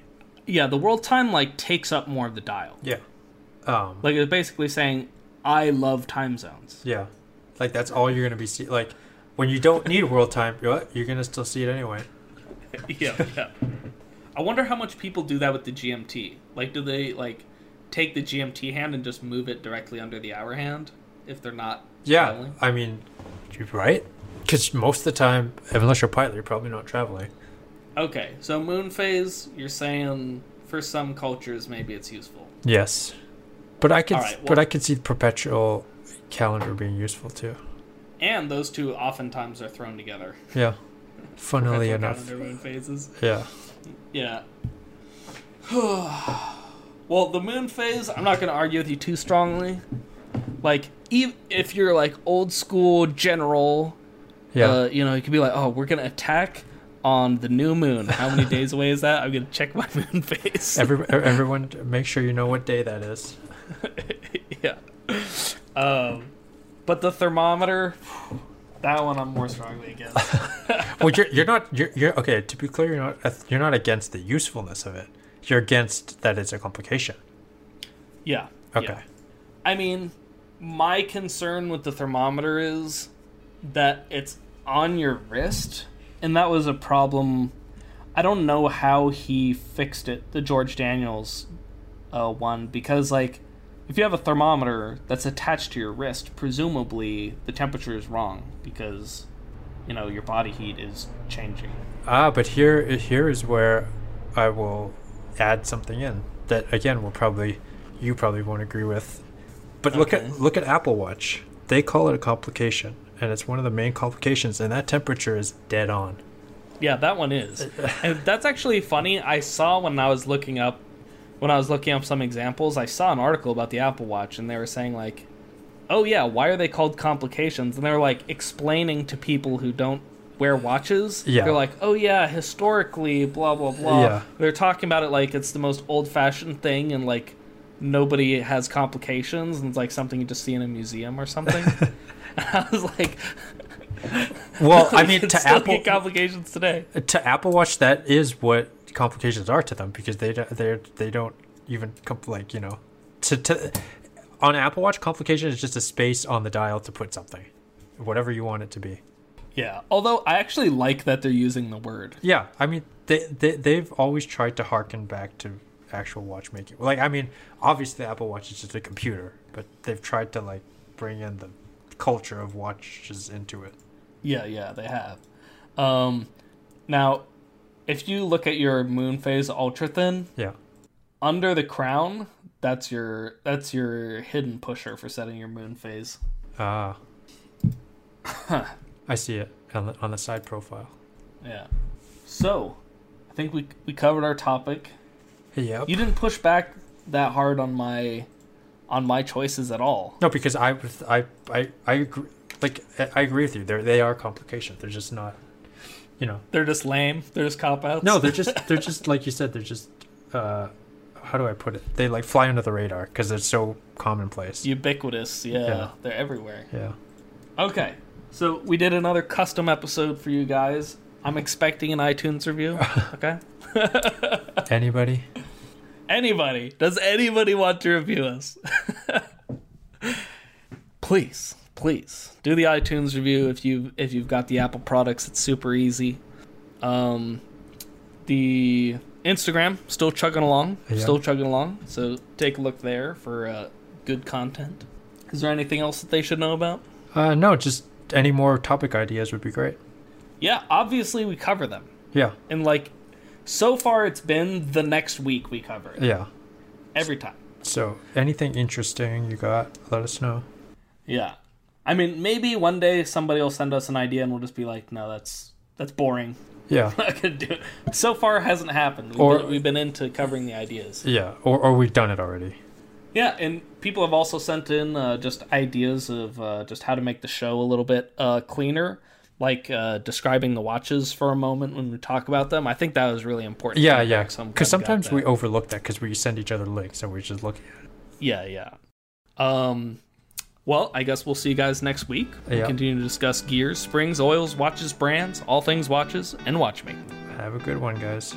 Speaker 1: Yeah, the world time like takes up more of the dial.
Speaker 2: Yeah. Um.
Speaker 1: Like it's basically saying, I love time zones.
Speaker 2: Yeah. Like that's all you're gonna be see. Like when you don't need world time, you're, gonna still see it anyway.
Speaker 1: yeah, yeah. I wonder how much people do that with the GMT. Like, do they like take the GMT hand and just move it directly under the hour hand if they're not
Speaker 2: Yeah.
Speaker 1: traveling?
Speaker 2: I mean, you're right. Because most of the time, unless you're a pilot, you're probably not traveling.
Speaker 1: Okay, so moon phase, you're saying for some cultures maybe it's useful.
Speaker 2: Yes. But I could,
Speaker 1: All right,
Speaker 2: but I could see perpetual calendar being useful too.
Speaker 1: And those two oftentimes are thrown together.
Speaker 2: Yeah. Funnily enough.
Speaker 1: calendar moon phases.
Speaker 2: Yeah.
Speaker 1: Yeah. well, the moon phase, I'm not going to argue with you too strongly. Like, if you're like old school general,
Speaker 2: Yeah.
Speaker 1: uh, you know, you could be like, oh, we're going to attack on the new moon. How many days away is that? I'm going to check my moon phase.
Speaker 2: Every, everyone, make sure you know what day that is.
Speaker 1: yeah. Um, but the thermometer, that one I'm more strongly against.
Speaker 2: Well, you're you're not you're, you're okay. To be clear, you're not you're not against the usefulness of it. You're against that it's a complication.
Speaker 1: Yeah.
Speaker 2: Okay.
Speaker 1: yeah. I mean, my concern with the thermometer is that it's on your wrist, and that was a problem. I don't know how he fixed it, the George Daniels uh, one, because, like, if you have a thermometer that's attached to your wrist, presumably the temperature is wrong because, you know, your body heat is changing.
Speaker 2: Ah, but here here is where I will add something in that again will probably you probably won't agree with. But look at look at Apple Watch. They call it a complication, and it's one of the main complications, and that temperature is dead on.
Speaker 1: Yeah, that one is. and that's actually funny. I saw when I was looking up when I was looking up some examples, I saw an article about the Apple Watch and they were saying like, "Oh yeah, why are they called complications?" And they were like explaining to people who don't wear watches.
Speaker 2: Yeah.
Speaker 1: They're like, "Oh yeah, historically, blah blah blah."
Speaker 2: Yeah.
Speaker 1: They're talking about it like it's the most old-fashioned thing and like nobody has complications and it's like something you just see in a museum or something. And I was like,
Speaker 2: Well, I mean, to Apple,
Speaker 1: complications today.
Speaker 2: to Apple Watch, that is what complications are to them because they don't- they they don't even comp- like you know to to on Apple Watch complication is just a space on the dial to put something, whatever you want it to be.
Speaker 1: Yeah. Although I actually like that they're using the word.
Speaker 2: Yeah, I mean they they they've always tried to harken back to actual watchmaking. Like I mean, obviously the Apple Watch is just a computer, but they've tried to like bring in the culture of watches into it.
Speaker 1: Yeah, yeah, they have. Um, now, if you look at your moon phase ultra thin,
Speaker 2: Yeah.
Speaker 1: under the crown, that's your that's your hidden pusher for setting your moon phase.
Speaker 2: Ah. I see it on the on the side profile.
Speaker 1: Yeah. So, I think we we covered our topic.
Speaker 2: Yep.
Speaker 1: You didn't push back that hard on my on my choices at all.
Speaker 2: No, because I I I I agree. Like I I agree with you. They they are complications. They're just not. You know.
Speaker 1: They're just lame. They're just cop outs.
Speaker 2: No, they're just they're just like you said. They're just. uh How do I put it? They like fly under the radar because they're so commonplace.
Speaker 1: ubiquitous. Yeah,
Speaker 2: Yeah.
Speaker 1: they're everywhere.
Speaker 2: yeah.
Speaker 1: Okay, so we did another custom episode for you guys. I'm expecting an iTunes review. Okay.
Speaker 2: Anybody?
Speaker 1: Anybody? Does anybody want to review us? please, please do the iTunes review if you if you've got the Apple products. It's super easy. Um, the Instagram still chugging along,
Speaker 2: Yeah.
Speaker 1: still chugging along. So take a look there for uh, good content. Is there anything else that they should know about?
Speaker 2: Uh, no, just any more topic ideas would be great.
Speaker 1: Yeah, obviously we cover them,
Speaker 2: Yeah.
Speaker 1: and like so far it's been the next week we cover it
Speaker 2: Yeah.
Speaker 1: every time.
Speaker 2: So anything interesting you got, let us know.
Speaker 1: Yeah. I mean, maybe one day somebody will send us an idea and we'll just be like, no, that's that's boring.
Speaker 2: Yeah.
Speaker 1: I'm do it. So far, hasn't happened. We've,
Speaker 2: Or-
Speaker 1: been, we've been into covering the ideas.
Speaker 2: Yeah. Or or we've done it already.
Speaker 1: Yeah, and people have also sent in uh, just ideas of uh, just how to make the show a little bit uh, cleaner, like uh, describing the watches for a moment when we talk about them. I think that was really important.
Speaker 2: Yeah, yeah.
Speaker 1: so I'm glad
Speaker 2: Because
Speaker 1: we
Speaker 2: sometimes we overlook that because we send each other links and we're just looking at it.
Speaker 1: Yeah, yeah. Um, well, I guess we'll see you guys next week. We'll
Speaker 2: Yeah.
Speaker 1: continue to discuss gears, springs, oils, watches, brands, all things watches, and watchmaking.
Speaker 2: Have a good one, guys.